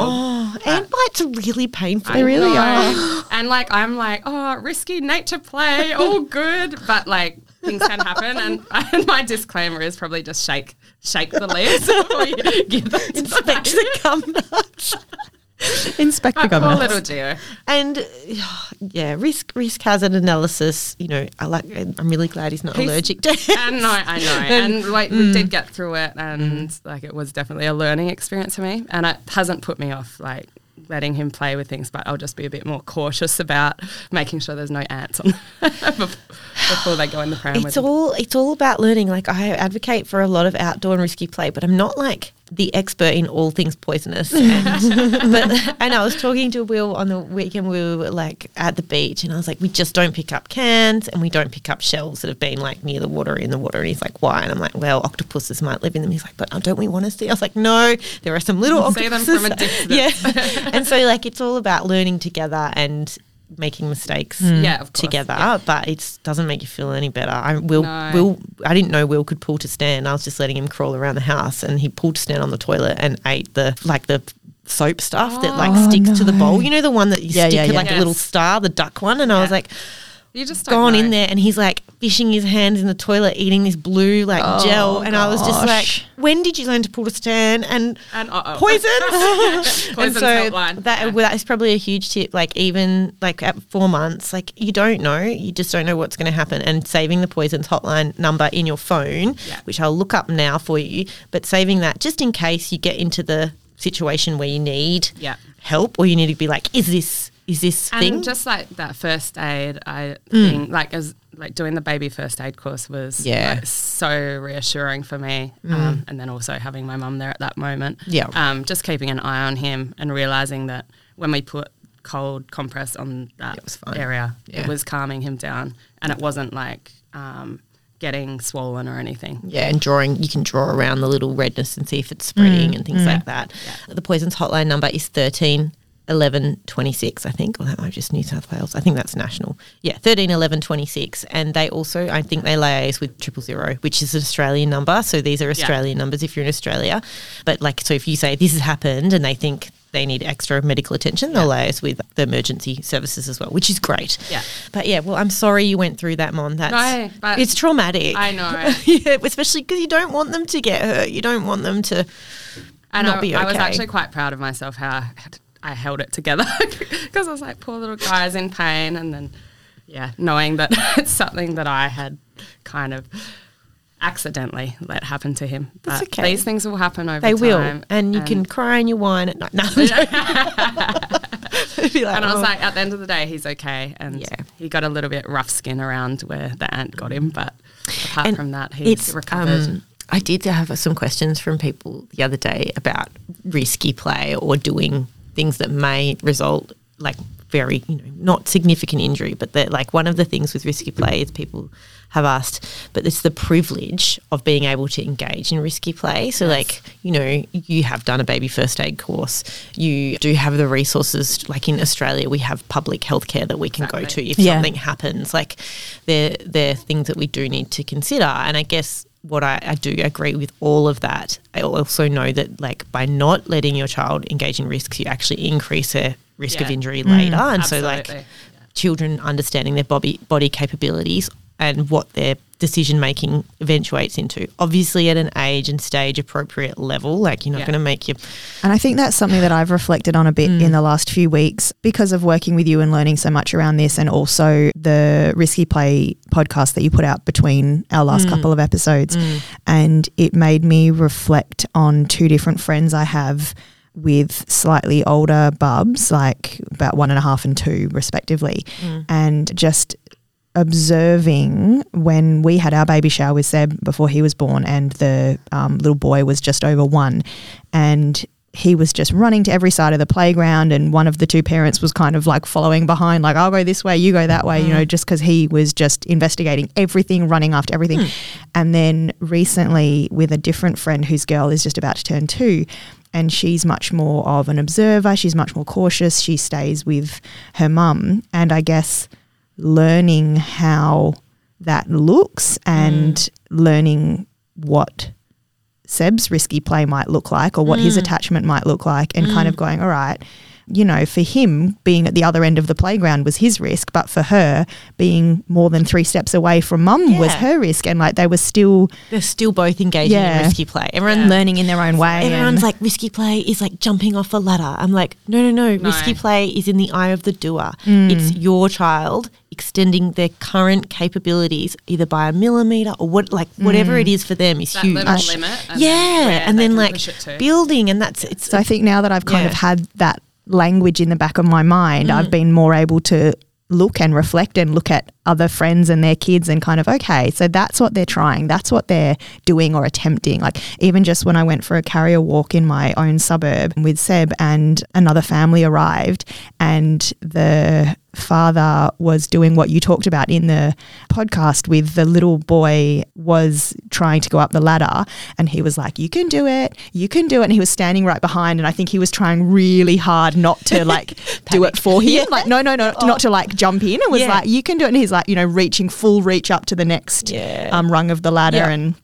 Ant bites are really painful. They really are. and like I'm like, oh, risky nature play, all good, but like things can happen. And, and my disclaimer is probably just shake shake the leaves before you give them to Inspect the gum nuts. Inspect the baby. gum little Gio. And yeah, risk risk hazard analysis. You know, I like. I'm really glad he's not He's- allergic to. I know, I know. And like we mm. did get through it and like it was definitely a learning experience for me. And it hasn't put me off like letting him play with things, but I'll just be a bit more cautious about making sure there's no ants on before they go in the pram It's all it's all about learning. Like I advocate for a lot of outdoor and risky play, but I'm not like the expert in all things poisonous. And, but and I was talking to Will on the weekend. We were like at the beach, and I was like, we just don't pick up cans and we don't pick up shells that have been like near the water in the water. And he's like, why? And I'm like, well, octopuses might live in them. He's like, but uh, don't we want to see? I was like, no, there are some little them octopuses. from a distance. yeah, and so like it's all about learning together and making mistakes hmm. Yeah, together, yeah. but it doesn't make you feel any better. I will, No. will. I didn't know Will could pull to stand. I was just letting him crawl around the house, and he pulled to stand on the toilet and ate the like the soap stuff that like Oh, sticks to the bowl. You know the one that you Yeah, stick yeah, yeah. like a little star, the duck one. And I was like, You just gone in there, and he's like fishing his hands in the toilet, eating this blue like Oh, gel, and I was just like, when did you learn to pull to stand? And And uh-oh. poison. and so helpline. that Yeah. well, that is probably a huge tip. Like even like at four months, like you don't know, you just don't know what's going to happen. And saving the poisons hotline number in your phone, Yeah. which I'll look up now for you, but saving that just in case you get into the situation where you need Yeah. help or you need to be like, is this is this And thing? just like that first aid, I think like as like doing the baby first aid course was Yeah. like, so reassuring for me. Um, and then also having my mum there at that moment. Yeah. Um, just keeping an eye on him and realizing that when we put cold compress on that area, Yeah. it was calming him down, and it wasn't like um, getting swollen or anything. Yeah, and drawing, you can draw around the little redness and see if it's spreading and things like that. The Poisons hotline number is 13 11 26, I think, or that might just New South Wales. I think that's national. Yeah, 13 11 26. And they also, I think they liaise with triple zero, which is an Australian number. So these are Australian numbers if you're in Australia. But like, so if you say this has happened and they think they need extra medical attention, they'll liaise with the emergency services as well, which is great. Yeah. But yeah, well, I'm sorry you went through that, Mon. That's No, but it's traumatic. I know. yeah, especially because you don't want them to get hurt. You don't want them to. And not I, be I was actually quite proud of myself how I, I held it together because I was like, poor little guy's in pain. And then, yeah, knowing that it's something that I had kind of accidentally let happen to him. That's But okay. These things will happen over They time. will, and you can cry and you whine at night. No, like, And I was "Oh." like, at the end of the day, he's okay. And Yeah. he got a little bit rough skin around where the ant got him, but apart And from that, he's recovered. Um, I did have some questions from people the other day about risky play or doing things that may result like very you know not significant injury, but that like one of the things with risky play is people have asked, but it's the privilege of being able to engage in risky play. So like you know you have done a baby first aid course, you do have the resources. Like in Australia, we have public healthcare that we can go to if Yeah. something happens. Like they're they're things that we do need to consider. And I guess what I, I do agree with all of that. I also know that like by not letting your child engage in risks, you actually increase their risk of Yeah. injury mm, later. And so like Absolutely. children understanding their body body capabilities and what their decision making eventuates into. Obviously at an age and stage appropriate level. Like you're not Yeah. gonna make your And I think that's something that I've reflected on a bit in mm. the last few weeks because of working with you and learning so much around this, and also the Risky Play podcast that you put out between our last mm. couple of episodes. Mm. And it made me reflect on two different friends I have with slightly older bubs, like about one and a half and two, respectively, and just observing when we had our baby shower with Seb before he was born, and the um, little boy was just over one, and he was just running to every side of the playground, and one of the two parents was kind of like following behind, like I'll go this way, you go that way, you know, just because he was just investigating everything, running after everything, and then recently with a different friend whose girl is just about to turn two. And she's much more of an observer. She's much more cautious. She stays with her mum. And I guess learning how that looks and mm. learning what Seb's risky play might look like or what his mm. attachment might look like and kind of mm. going, all right, you know, for him being at the other end of the playground was his risk, but for her being more than three steps away from mum was her risk. And like they were still they're still both engaging Yeah. in risky play. Everyone learning in their own way. Everyone's like, risky play is like jumping off a ladder. I'm like, no, no, no. Risky play is in the eye of the doer. Mm. It's your child extending their current capabilities either by a millimeter or what, like Mm. whatever it is for them is that huge. little limit. And yeah, and then like push it to. building, and that's it's. So I think now that I've kind of had that language in the back of my mind, Mm. I've been more able to look and reflect and look at other friends and their kids and kind of okay so that's what they're trying that's what they're doing or attempting like even just when i went for a carrier walk in my own suburb with seb and another family arrived and the father was doing what you talked about in the podcast with the little boy was trying to go up the ladder and he was like you can do it you can do it and he was standing right behind and i think he was trying really hard not to like do it for him like no no no not to like jump in it was Yeah. like you can do it and he's like you know reaching full reach up to the next Yeah. um, rung of the ladder Yeah. and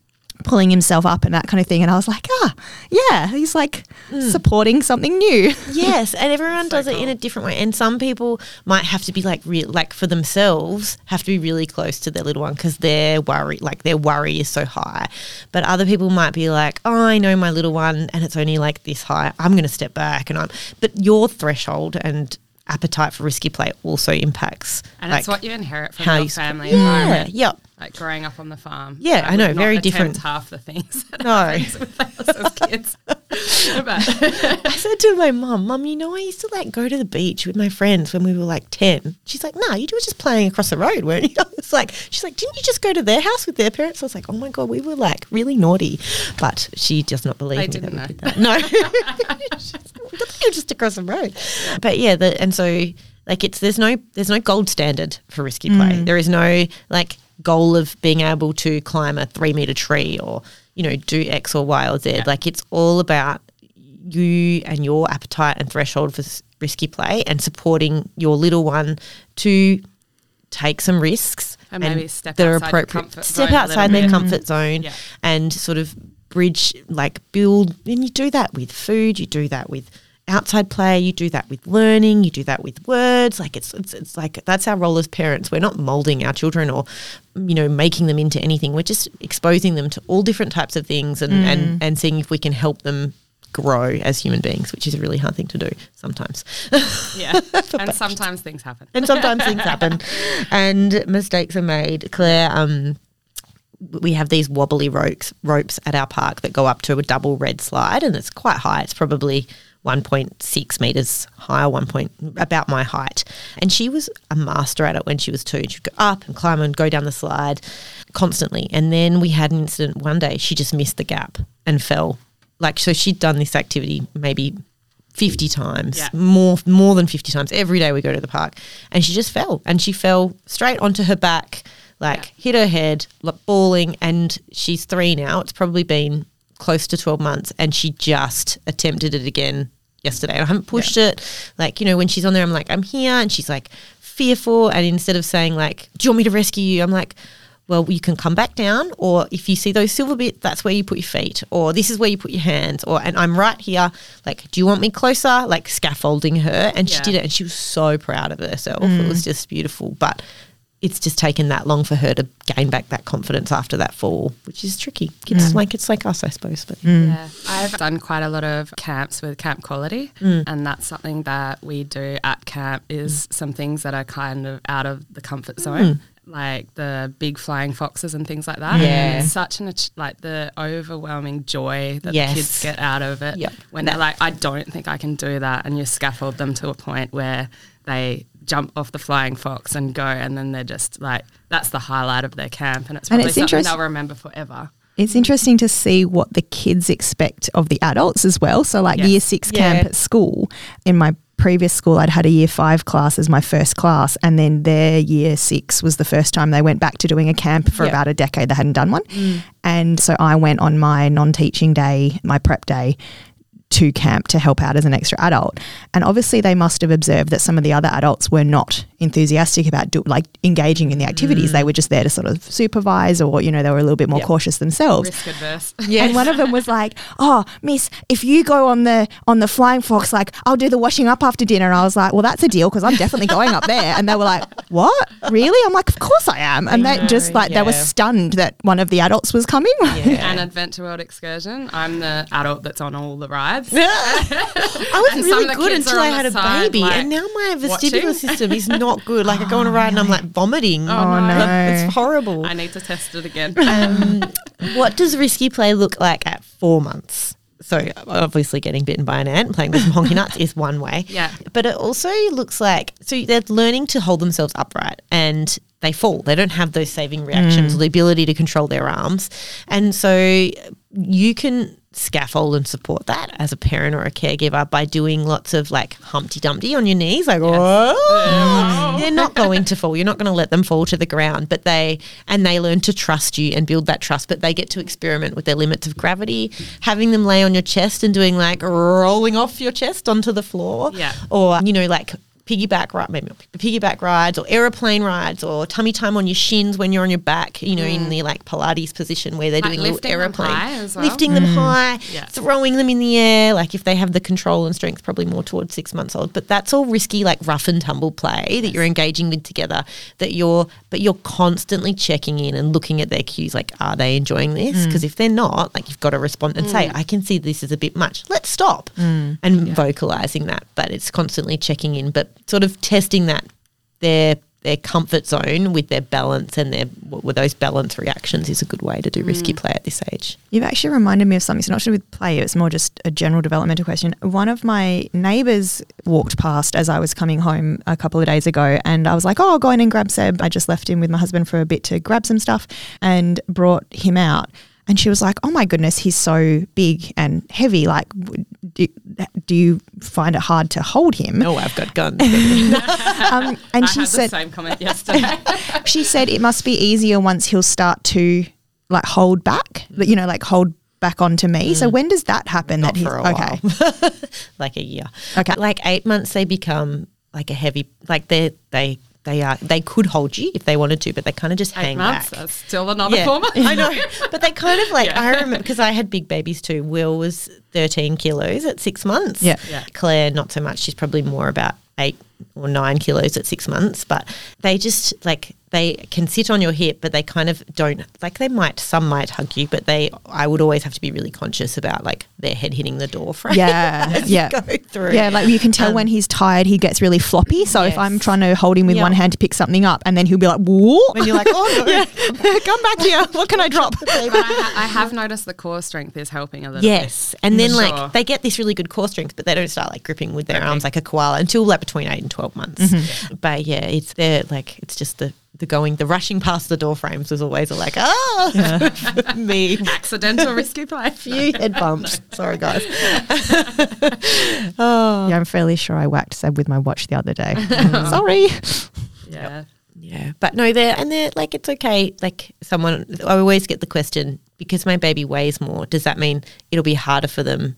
pulling himself up and that kind of thing and i was like ah yeah he's like supporting something new yes, and everyone does it in a different way. And some people might have to be like real, like for themselves, have to be really close to their little one because their worry, like their worry, is so high. But other people might be like, oh, I know my little one, and it's only like this high. I'm going to step back, and I'm. But your threshold and appetite for risky play also impacts. and like, it's what you inherit from how your you sp- family yeah, environment. Yep. Like growing up on the farm. Yeah, I know, would very different. Half the things No. with us as kids. I said to my mum, Mum, you know, I used to like go to the beach with my friends when we were like 10. She's like, No, you were just playing across the road, weren't you? It's like, she's like, Didn't you just go to their house with their parents? I was like, Oh my God, we were like really naughty. But she does not believe They me didn't that we know. did that. No. She's like, "I thought you were just across the road. But yeah, the, and so like it's, there's no, there's no gold standard for risky play. Mm. There is no like goal of being able to climb a three meter tree or, you know, do X or Y or Z. Like it's all about you and your appetite and threshold for risky play and supporting your little one to take some risks And maybe step that are outside appropriate. step outside their bit. comfort zone Yeah. and sort of bridge like build and you do that with food you do that with outside play you do that with learning you do that with words like it's it's, it's like that's our role as parents we're not molding our children or you know making them into anything we're just exposing them to all different types of things and and, and seeing if we can help them grow as human beings which is a really hard thing to do sometimes yeah. and sometimes things happen. and sometimes things happen and mistakes are made claire um we have these wobbly ropes ropes at our park that go up to a double red slide, and it's quite high. It's probably 1.6 meters higher, one point about my height. And she was a master at it when she was two. She'd go up and climb and go down the slide constantly. And then we had an incident one day. She just missed the gap and fell. Like so, she'd done this activity maybe 50 times, Yeah. more more than 50 times. Every day we go to the park, and she just fell, and she fell straight onto her back, like hit her head, like bawling. And she's three now. It's probably been close to 12 months, and she just attempted it again yesterday. I haven't pushed it. Like you know, when she's on there, I'm like, I'm here, and she's like fearful. And instead of saying like, "Do you want me to rescue you?" I'm like. Well, you can come back down, or if you see those silver bits, that's where you put your feet, or this is where you put your hands, or and I'm right here. Like, do you want me closer? Like scaffolding her, and she did it, and she was so proud of herself. It mm. was just beautiful, but it's just taken that long for her to gain back that confidence after that fall, which is tricky. It's like it's like us, I suppose. But Yeah, I've done quite a lot of camps with Camp Quality, Mm. and that's something that we do at camp. Is some things that are kind of out of the comfort zone, like the big flying foxes and things like that. Mm. Yeah. it's such an like the overwhelming joy that Yes. the kids get out of it Yep. when they're like, I don't think I can do that, and you scaffold them to a point where they jump off the flying fox and go, and then they're just like, that's the highlight of their camp, and it's And probably it's something they'll remember forever. It's interesting to see what the kids expect of the adults as well. So, like Yes. year six Yeah. camp at school, in my previous school, I'd had a year five class as my first class, and then their year six was the first time they went back to doing a camp for Yeah. about a decade. They hadn't done one. Mm. And so I went on my non teaching day, my prep day. To camp to help out as an extra adult, and obviously they must have observed that some of the other adults were not enthusiastic about do, like engaging in the activities. They mm. were just there to sort of supervise, or you know they were a little bit more Yep. cautious themselves. Risk adverse. And one of them was like, "Oh, Miss, if you go on the on the flying fox, like I'll do the washing up after dinner." And I was like, "Well, that's a deal because I'm definitely going up there." And they were like, "What? Really?" I'm like, "Of course I am." And they know, just like they were stunned that one of the adults was coming. yeah. An Adventure World excursion. I'm the adult that's on all the rides. I was And really good until I had a side, baby, like, and now my vestibular watching. system is not good. Like I go on a ride and I'm like vomiting. Oh, no. it's horrible. I need to test it again. Um, what does risky play look like at four months? So obviously getting bitten by an ant and playing with some honky nuts is one way. Yeah. But it also looks like so they're learning to hold themselves upright and they fall. They don't have those saving reactions or the ability to control their arms. And so you can scaffold and support that as a parent or a caregiver by doing lots of like Humpty Dumpty on your knees, like "Whoa." they're not going to fall. You're not going to let them fall to the ground, but they and they learn to trust you and build that trust. But they get to experiment with their limits of gravity, having them lay on your chest and doing like rolling off your chest onto the floor, Yeah. or you know like piggyback ride, maybe piggyback rides or aeroplane rides or tummy time on your shins when you're on your back, you know, in mm. the like Pilates position where they're Like doing a little lifting them aeroplane, high as well? lifting them mm. high, Yeah. throwing them in the air. Like if they have the control and strength, probably more towards six months old. But that's all risky, like rough and tumble play that you're engaging with together. That you're, but you're constantly checking in and looking at their cues. Like, are they enjoying this? Mm. Because if they're not, like you've got to respond and say, I can see this is a bit much. Let's stop and vocalizing that. But it's constantly checking in, but sort of testing that their their comfort zone with their balance and their with those balance reactions is a good way to do risky mm. play at this age. You've actually reminded me of something. It's not to do with play, it's more just a general developmental question. One of my neighbours walked past as I was coming home a couple of days ago, and I was like, oh, I'll go in and grab Seb. I just left him with my husband for a bit to grab some stuff and brought him out. And she was like, oh my goodness, he's so big and heavy. Like, do, do you find it hard to hold him? No, I've got guns. Um, and I she had said, the same comment yesterday. she said it must be easier once he'll start to like hold back, you know, like hold back onto me. So when does that happen? Not that he's for a okay. while. like a year. Okay. Like eight months, they become like a heavy. Like they they they are they could hold you if they wanted to, but they kind of just Eight hang months. back. That's still another Yeah, form. I know, but they kind of like Yeah. I remember because I had big babies too. Will was thirteen kilos at six months. Yeah. Yeah. Claire not so much. She's probably more about eight or nine kilos at six months, but they just like they can sit on your hip, but they kind of don't like they might some might hug you, but they I would always have to be really conscious about like their head hitting the door frame. Yeah, as you yeah. go through. Yeah, like you can tell Um, when he's tired, he gets really floppy. So if I'm trying to hold him with Yeah. one hand to pick something up, and then he'll be like, "Whoa!" And you're like, oh no, come back here. What can I drop? But I, ha- I have noticed the core strength is helping a little Yes, and then For like sure. they get this really good core strength, but they don't start like gripping with their arms like a koala until like between eight and twelve months. But yeah, it's there like it's just the the going the rushing past the door frames was always a like ah me bit. Accidental risky play. few head bumps. Sorry guys. Yeah, I'm fairly sure I whacked Seb with my watch the other day. Sorry. Yeah. Yeah, but no, they're and they're like it's okay. Like someone, I always get the question because my baby weighs more. Does that mean it'll be harder for them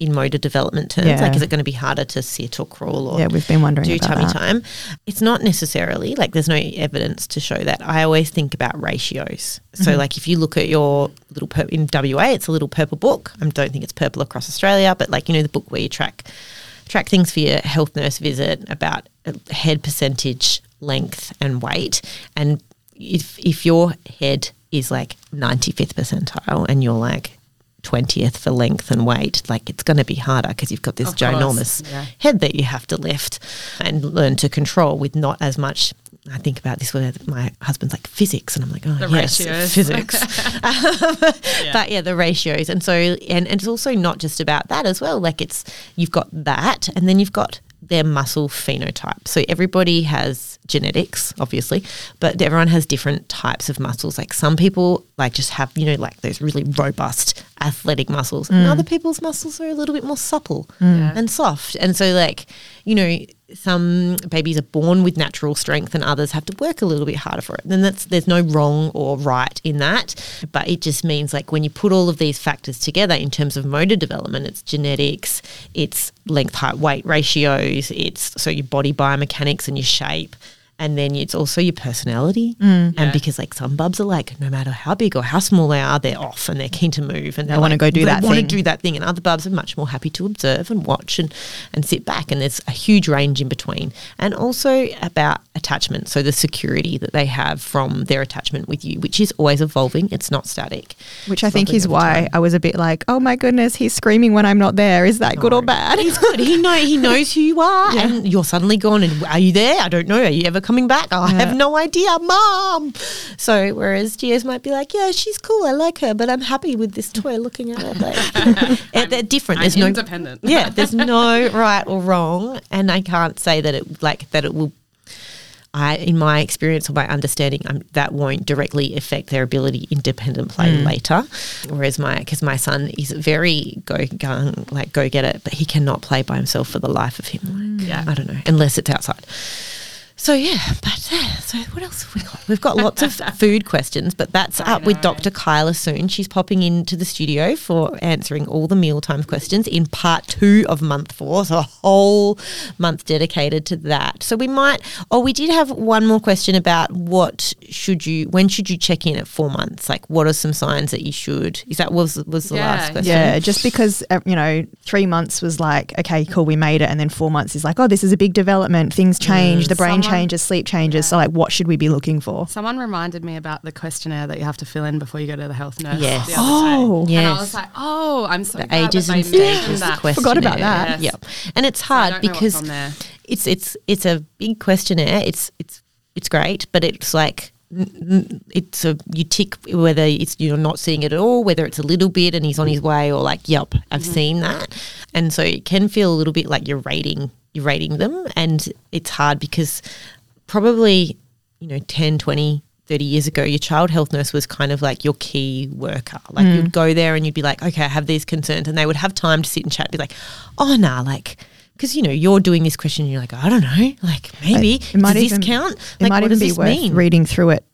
in motor development terms? Yeah. Like, is it going to be harder to sit or crawl or Yeah, we've been wondering do tummy that. time? It's not necessarily like there's no evidence to show that. I always think about ratios. So, Mm-hmm. like if you look at your little pur- in WA, it's a little purple book. I don't think it's purple across Australia, but like you know the book where you track track things for your health nurse visit about uh, head percentage, length, and weight. And if if your head is like 95th percentile and you're like 20th for length and weight, like it's going to be harder because you've got this Of ginormous yeah. head that you have to lift and learn to control with not as much. I think about this where my husband's like physics, and I'm like, oh, The yes, ratios. physics. Um, But yeah, the ratios, and so and, and it's also not just about that as well. Like it's you've got that, and then you've got their muscle phenotype. So everybody has genetics, obviously, but everyone has different types of muscles. Like some people like just have you know like those really robust athletic muscles, and mm. other people's muscles are a little bit more supple mm. and soft. And so like you know some babies are born with natural strength and others have to work a little bit harder for it. Then that's there's no wrong or right in that, but it just means like when you put all of these factors together in terms of motor development, it's genetics, it's length, height, weight ratios, it's so your body biomechanics and your shape. And then it's also your personality. Mm. And because like some bubs are like, no matter how big or how small they are, they're off and they're keen to move and they wanna go do they that wanna thing. do that thing. And other bubs are much more happy to observe and watch and, and sit back. And there's a huge range in between. And also about attachment. So the security that they have from their attachment with you, which is always evolving. It's not static. Which I think is why time. I was a bit like, oh my goodness, he's screaming when I'm not there. Is that good or bad? He's good. He know he knows who you are, and you're suddenly gone. And are you there? I don't know. Are you ever coming back? I have no idea, Mom. So whereas Gios might be like, yeah, she's cool. I like her, but I'm happy with this toy. Looking at it, like, they're different. I'm There's no independent. yeah. There's no right or wrong, and I can't say that it like that it will. I, in my experience or my understanding, um, that won't directly affect their ability independent play later. Whereas my, because my son is very go gung, like go get it, but he cannot play by himself for the life of him. Like, Yeah. I don't know, unless it's outside. So yeah, but uh, so what else have we got? We've got lots of food questions, but that's I up with. Dr. Kyla soon. She's popping into the studio for answering all the mealtime questions in part two of month four. So a whole month dedicated to that. So we might. Oh, we did have one more question about what should you? When should you check in at four months? Like, what are some signs that you should? Is that was was the Yeah, last question? Yeah, just because uh, you know, three months was like, okay, cool, we made it, and then four months is like, oh, this is a big development. Things change, the brain Someone- changes, sleep changes. So, like, what should we be looking for? Someone reminded me about the questionnaire that you have to fill in before you go to the health nurse. Yes. the other Oh, day. And I was like, oh, I'm so The glad ages that and they stages mentioned that. questionnaire. Forgot about that. Yes. Yep. And it's I hard don't know what's because on there. it's it's it's a big questionnaire. It's it's it's great, but it's like n- n- it's a you tick whether it's you're not seeing it at all, whether it's a little bit and he's on his way, or like, yep, I've Mm-hmm. seen that, and so it can feel a little bit like you're rating you're rating them, and it's hard because probably you know 10, 20 30 years ago, your child health nurse was kind of like your key worker. Like you'd go there and you'd be like, okay, I have these concerns. And they would have time to sit and chat, be like, oh, nah, like, because, you know, you're doing this question and you're like, I don't know, like maybe, It might does even- this count? It Like, might what even does be this worth mean? reading through it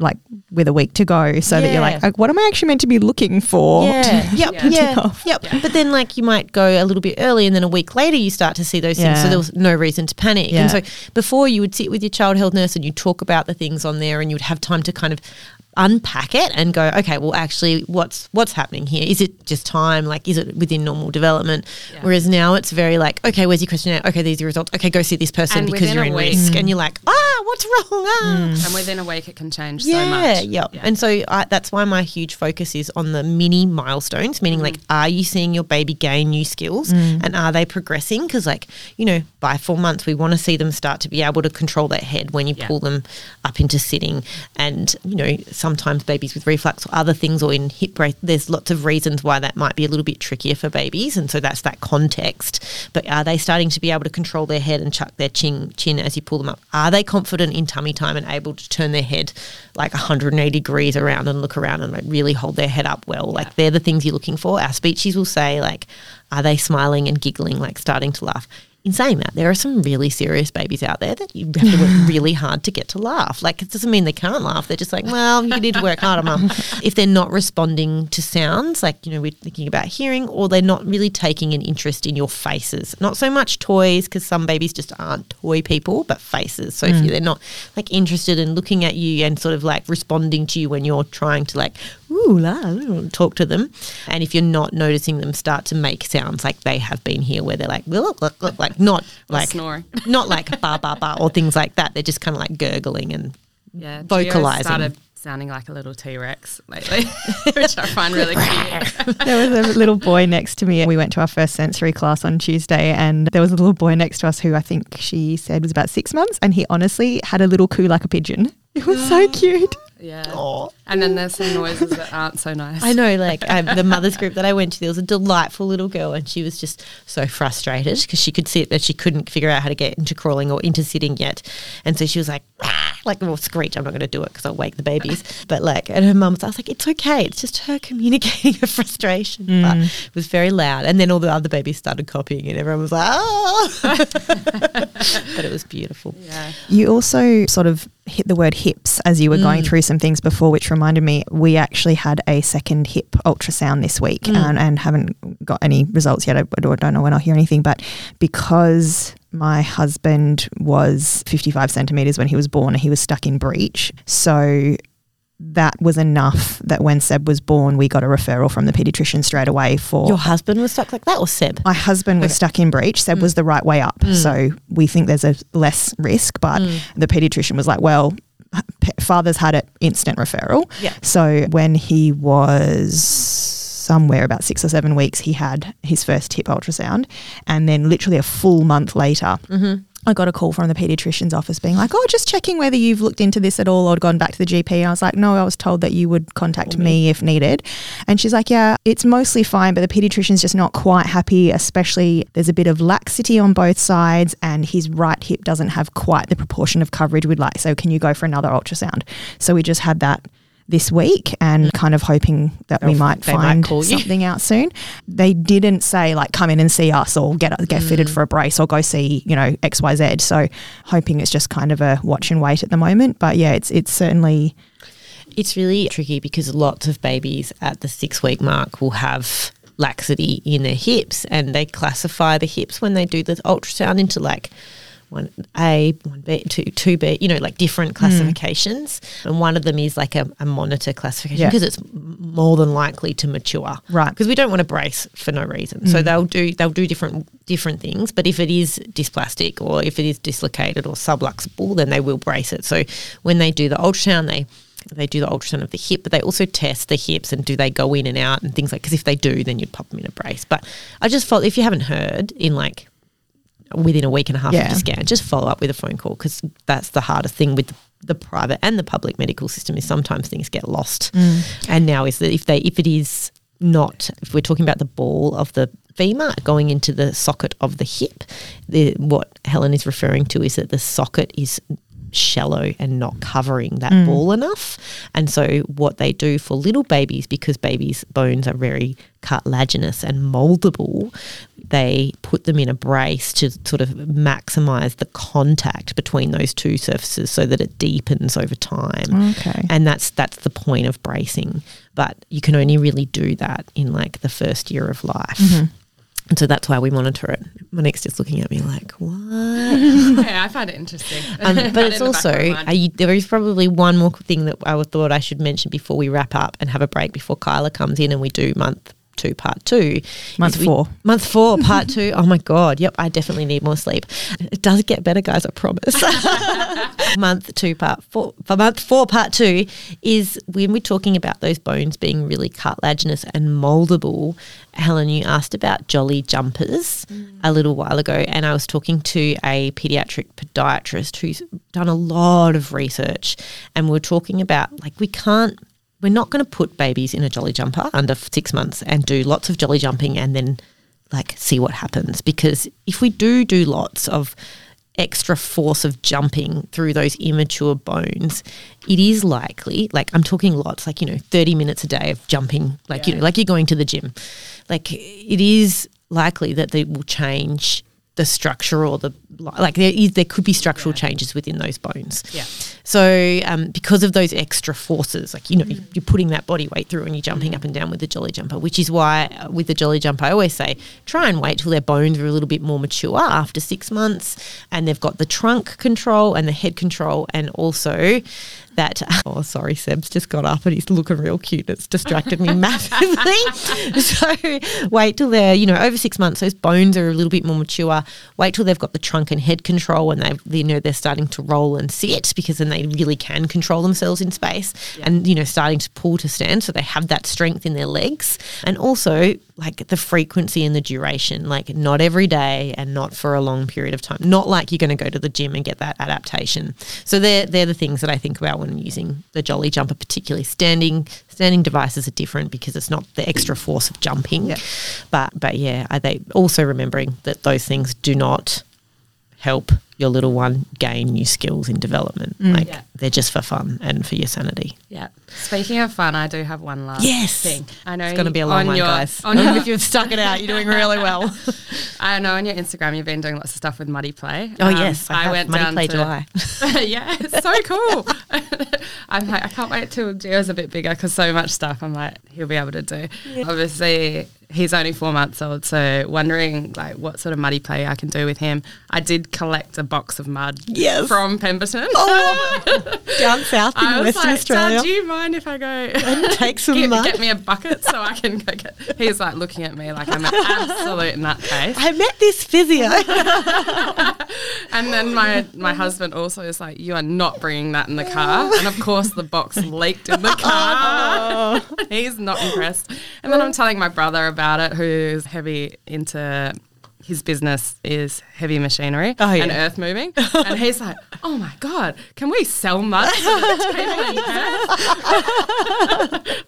like with a week to go, so that you're like, like, what am I actually meant to be looking for? Yeah, yep, Yeah. yeah, yep. But then, like, you might go a little bit early, and then a week later, you start to see those things. So Yeah. there was no reason to panic. And so before, you would sit with your child health nurse, and you'd talk about the things on there, and you'd have time to kind of unpack it and go, okay, well, actually, what's what's happening here? Is it just time? Like, is it within normal development? Yeah. Whereas now it's very like, okay, where's your questionnaire? Okay, these are your results. Okay, go see this person And because you're in week- risk, and you're like, ah, what's wrong? Ah. And within a week, it can change Yeah, so much. yeah, And so I, that's why my huge focus is on the mini milestones, meaning like, are you seeing your baby gain new skills and are they progressing? Because, like, you know, by four months, we want to see them start to be able to control their head when you Yeah. pull them up into sitting. And, you know, sometimes babies with reflux or other things or in hip brace, there's lots of reasons why that might be a little bit trickier for babies. And so that's that context. But are they starting to be able to control their head and chuck their chin, chin as you pull them up? Are they confident in tummy time and able to turn their head like 180 degrees around and look around and like really hold their head up well? Like they're the things you're looking for. Our speeches will say like, are they smiling and giggling, like starting to laugh? In saying that, there are some really serious babies out there that you have to work really hard to get to laugh. Like, it doesn't mean they can't laugh. They're just like, well, you need to work harder, mum. If they're not responding to sounds, like, you know, we're thinking about hearing, or they're not really taking an interest in your faces. Not so much toys, because some babies just aren't toy people, but faces. So if mm. they're not like interested in looking at you and sort of like responding to you when you're trying to like, ooh, la, talk to them. And if you're not noticing them start to make sounds like they have been here, where they're like, look, look, look, like not like snoring. not like ba ba ba or things like that. They're just kind of like gurgling and Yeah, Vocalising. Started sounding like a little T Rex lately, which I find really cute. there was a little boy next to me. And we went to our first sensory class on Tuesday, and there was a little boy next to us who I think she said was about six months, and he honestly had a little coo like a pigeon. It was so cute. Yeah, oh. And then there's some noises that aren't so nice. I know, like um, the mothers group that I went to, there was a delightful little girl, and she was just so frustrated because she could sit that she couldn't figure out how to get into crawling or into sitting yet, and so she was like, "Ah," like well, screech. I'm not going to do it because I'll wake the babies. But like, and her mum was, I was like, it's okay. It's just her communicating her frustration. But it was very loud, and then all the other babies started copying, and everyone was like, oh. but it was beautiful. Yeah, You also sort of hit the word hips as you were going through some things before, which reminded me we actually had a second hip ultrasound this week mm. and, and haven't got any results yet. I, I don't know when I'll hear anything, but because my husband was 55 centimeters when he was born, he was stuck in breech. So that was enough that when Seb was born, we got a referral from the pediatrician straight away for Your husband was stuck like that, or Seb? my husband was stuck in breech. Seb mm. was the right way up. Mm. So we think there's a less risk, but the pediatrician was like, well, father's had it instant referral. Yeah. So when he was somewhere about six or seven weeks, he had his first hip ultrasound. And then literally a full month later, mm-hmm. I got a call from the pediatrician's office being like, oh, just checking whether you've looked into this at all or gone back to the GP. I was like, no, I was told that you would contact me if needed. And she's like, yeah, it's mostly fine, but the pediatrician's just not quite happy, especially there's a bit of laxity on both sides and his right hip doesn't have quite the proportion of coverage we'd like. So can you go for another ultrasound? So we just had that this week and kind of hoping that we might might find you. something out soon. They didn't say like come in and see us or get get fitted Mm. for a brace or go see you know X Y Z. So hoping it's just kind of a watch and wait at the moment. But yeah, it's it's certainly It's really tricky because lots of babies at the six week mark will have laxity in their hips and they classify the hips when they do the ultrasound into like one A, one B, two, two B, you know, like different hmm. classifications. And one of them is like a, a monitor classification Yeah. because it's more than likely to mature. Right. Because we don't want to brace for no reason. So hmm. they'll do they'll do different different things. But if it is dysplastic or if it is dislocated or subluxable, then they will brace it. So when they do the ultrasound, they they do the ultrasound of the hip, but they also test the hips and do they go in and out and things like. Because if they do, then you'd pop them in a brace. But I just felt if you haven't heard in like within a week and a half Yeah. of your scan, just follow up with a phone call because that's the hardest thing with the, the private and the public medical system is sometimes things get lost. Mm. And now is that if they if it is not if we're talking about the ball of the femur going into the socket of the hip, the, what Helen is referring to is that the socket is shallow and not covering that mm. ball enough. And so what they do for little babies, because babies' bones are very cartilaginous and moldable, they put them in a brace to sort of maximize the contact between those two surfaces so that it deepens over time. Okay. And that's that's the point of bracing. But you can only really do that in like the first year of life. And so that's why we monitor it. My next is looking at me like, what? yeah, I find it interesting. Um, but it's the also, of are you, there is probably one more thing that I thought I should mention before we wrap up and have a break before Kyla comes in and we do month two, part two. Month we- four. month four, part two. Oh my God. Yep. I definitely need more sleep. It does get better, guys. I promise. month two, part four. For month four, part two is when we're talking about those bones being really cartilaginous and moldable. Helen, you asked about jolly jumpers mm. a little while ago, and I was talking to a pediatric podiatrist who's done a lot of research, and we we're talking about like we can't we're not going to put babies in a jolly jumper under six months and do lots of jolly jumping and then like see what happens. Because if we do do lots of extra force of jumping through those immature bones it is likely like i'm talking lots like you know 30 minutes a day of jumping like you know like you're going to the gym. Like it is likely that they will change the structure or the like there is there could be structural changes within those bones Yeah. so, um, because of those extra forces, like you know, you're putting that body weight through and you're jumping up and down with the jolly jumper, which is why uh, with the jolly jumper, I always say try and wait till their bones are a little bit more mature after six months, and they've got the trunk control and the head control, and also that. Oh, sorry, Seb's just got up and he's looking real cute. It's distracted me massively. so, wait till they're you know over six months. Those bones are a little bit more mature. Wait till they've got the trunk and head control, and they you know they're starting to roll and sit because then they really can control themselves in space, and you know starting to pull to stand, so they have that strength in their legs, and also like the frequency and the duration, like not every day and not for a long period of time. Not like you're going to go to the gym and get that adaptation. So they're they're the things that I think about when using the jolly jumper, particularly standing standing devices are different because it's not the extra force of jumping. But but yeah, I, they also remembering that those things do not help your little one gain new skills in development. Like Yeah. they're just for fun and for your sanity. Yeah. Speaking of fun, I do have one last Yes. thing. I know It's going to be a long on one, your, guys. On your, if you've stuck it out, you're doing really well. I know on your Instagram you've been doing lots of stuff with Muddy Play. Oh Um, yes, I, have. Muddy Play to, July. yeah, it's so cool. I'm like, I can't wait till Gio's a bit bigger because so much stuff I'm like, he'll be able to do. Obviously, he's only four months old, so wondering like what sort of muddy play I can do with him. I did collect a box of mud Yes. from Pemberton. Oh, Down south in I Western like, Australia. Dad, do you mind if I go and take some get, mud? get me a bucket so I can go get? He's like looking at me like I'm an absolute nutcase. I met this physio. And then my my husband also is like, "You are not bringing that in the car." And of course, the box leaked in the oh. car. He's not impressed. And then I'm telling my brother about it, who's heavy into. His business is heavy machinery Oh, yeah. and earth moving, and he's like, "Oh my god, can we sell mud to the people in Perth?"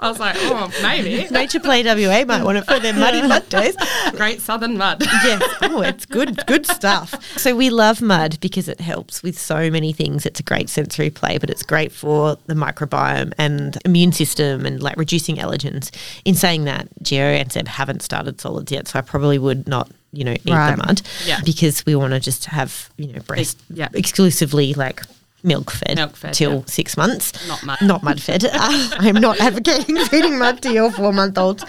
I was like, "Oh, maybe." Nature Play WA might want it for their muddy mud days. Great Southern mud. yes. Oh, it's good, good stuff. So we love mud because it helps with so many things. It's a great sensory play, but it's great for the microbiome and immune system and like reducing allergens. In saying that, Gio and Seb haven't started solids yet, so I probably would not, you know, eat Right. the mud Yeah. because we want to just have, you know, breast yeah. exclusively like milk fed, Milk fed, till yeah. six months. Not mud. Not mud fed. Uh, I'm not advocating feeding mud to your four month olds.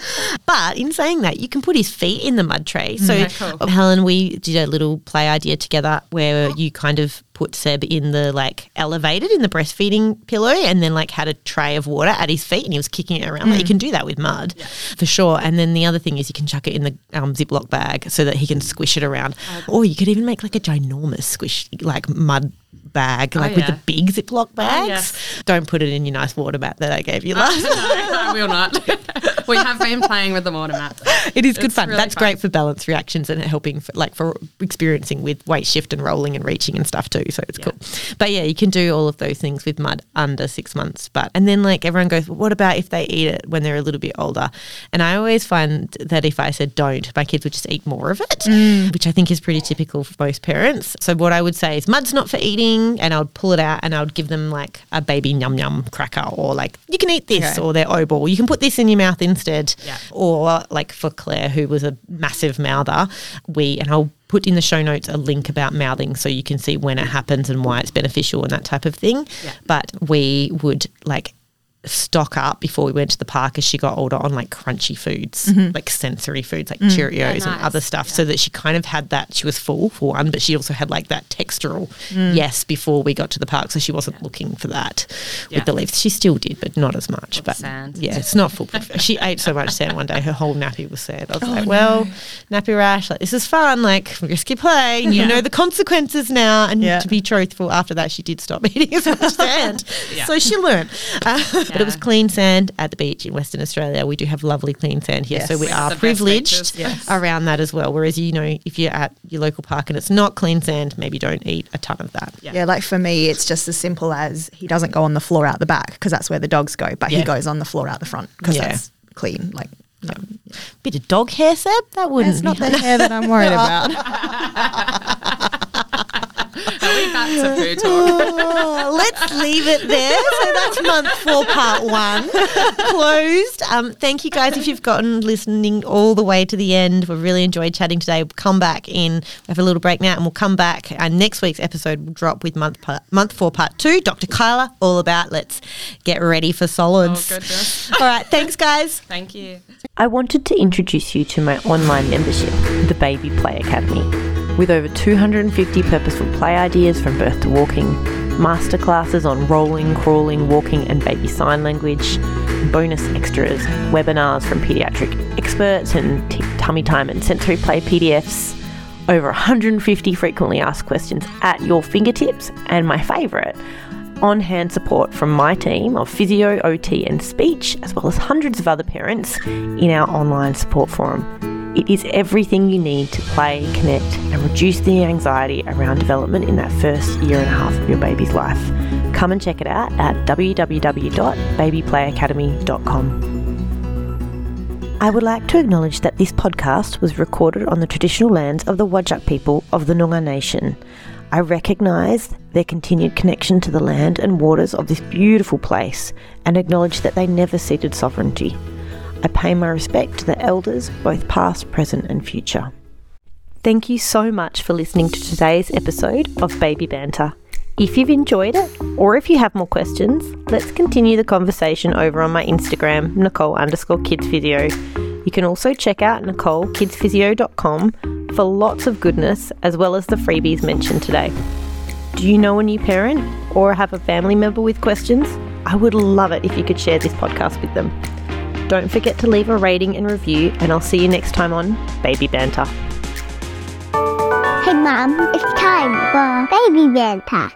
But in saying that, you can put his feet in the mud tray. So, Okay, cool. Helen, we did a little play idea together where you kind of put Seb in the like elevated in the breastfeeding pillow and then like had a tray of water at his feet and he was kicking it around. Like, you can do that with mud for sure. And then the other thing is you can chuck it in the um, Ziploc bag so that he can squish it around. Or you could even make like a ginormous squish, like mud bag, oh, like with yeah. the big Ziploc oh, bags. yes. Don't put it in your nice water mat that I gave you last. no, I will not. we have been playing with the water mat. It is good It's fun. really That's fun. great for balance reactions and helping, for, like for experiencing with weight shift and rolling and reaching and stuff too. So it's Yeah. cool. But yeah, you can do all of those things with mud under six months. But and then like everyone goes, well, what about if they eat it when they're a little bit older? And I always find that if I said don't, my kids would just eat more of it, mm. which I think is pretty typical for most parents. So what I would say is mud's not for eating, and I would pull it out and I would give them like a baby yum yum cracker or like you can eat this Okay. or their O ball. You can put this in your mouth instead. Yeah. Or like for Claire, who was a massive mouther, we and I'll put in the show notes a link about mouthing so you can see when it happens and why it's beneficial and that type of thing. Yeah. But we would like stock up before we went to the park as she got older on like crunchy foods, like sensory foods like Cheerios and nice. other stuff, so that she kind of had that. She was full for one, but she also had like that textural yes before we got to the park, so she wasn't looking for that Yeah. with the leaves. She still did, but not as much. But sand. yeah, it's not foolproof. she ate so much sand one day, her whole nappy was sand. I was Oh, like, well, nappy rash, like this is fun, like risky play. You know the consequences now. And Yeah. to be truthful, after that, she did stop eating as much sand. So she learned. Uh, But it was clean sand at the beach in Western Australia. We do have lovely clean sand here. So Yes. we are privileged yes. around that as well. Whereas, you know, if you're at your local park and it's not clean sand, maybe don't eat a ton of that. Yeah. like for me, it's just as simple as he doesn't go on the floor out the back because that's where the dogs go, but Yeah. he goes on the floor out the front because Yeah. that's clean. Like, no. Bit of dog hair, Seb? That wouldn't it's not be the hair that I'm worried about. Are we back to food talk? Oh, let's leave it there. So that's month four, part one, closed. Um, thank you guys if you've gotten listening all the way to the end. We've really enjoyed chatting today. We'll come back in. We have a little break now, and we'll come back. And next week's episode will drop with month part, month four, part two. Dr. Kyla, all about let's get ready for solids. Oh, goodness. all right, thanks, guys. Thank you. I wanted to introduce you to my online membership, the Baby Play Academy. With over 250 purposeful play ideas from birth to walking, masterclasses on rolling, crawling, walking, and baby sign language, bonus extras, webinars from pediatric experts, and t- tummy time and sensory play PDFs, over 150 frequently asked questions at your fingertips, and my favourite, on hand support from my team of physio, OT, and speech, as well as hundreds of other parents in our online support forum. It is everything you need to play, connect, and reduce the anxiety around development in that first year and a half of your baby's life. Come and check it out at www.babyplayacademy.com. I would like to acknowledge that this podcast was recorded on the traditional lands of the Whadjuk people of the Noongar Nation. I recognise their continued connection to the land and waters of this beautiful place and acknowledge that they never ceded sovereignty. I pay my respect to the elders, both past, present, and future. Thank you so much for listening to today's episode of Baby Banter. If you've enjoyed it, or if you have more questions, let's continue the conversation over on my Instagram, Nicole underscore kids physio. You can also check out NicoleKidsPhysio.com for lots of goodness as well as the freebies mentioned today. Do you know a new parent or have a family member with questions? I would love it if you could share this podcast with them. Don't forget to leave a rating and review, and I'll see you next time on Baby Banter. Hey, Mom, it's time for Baby Banter.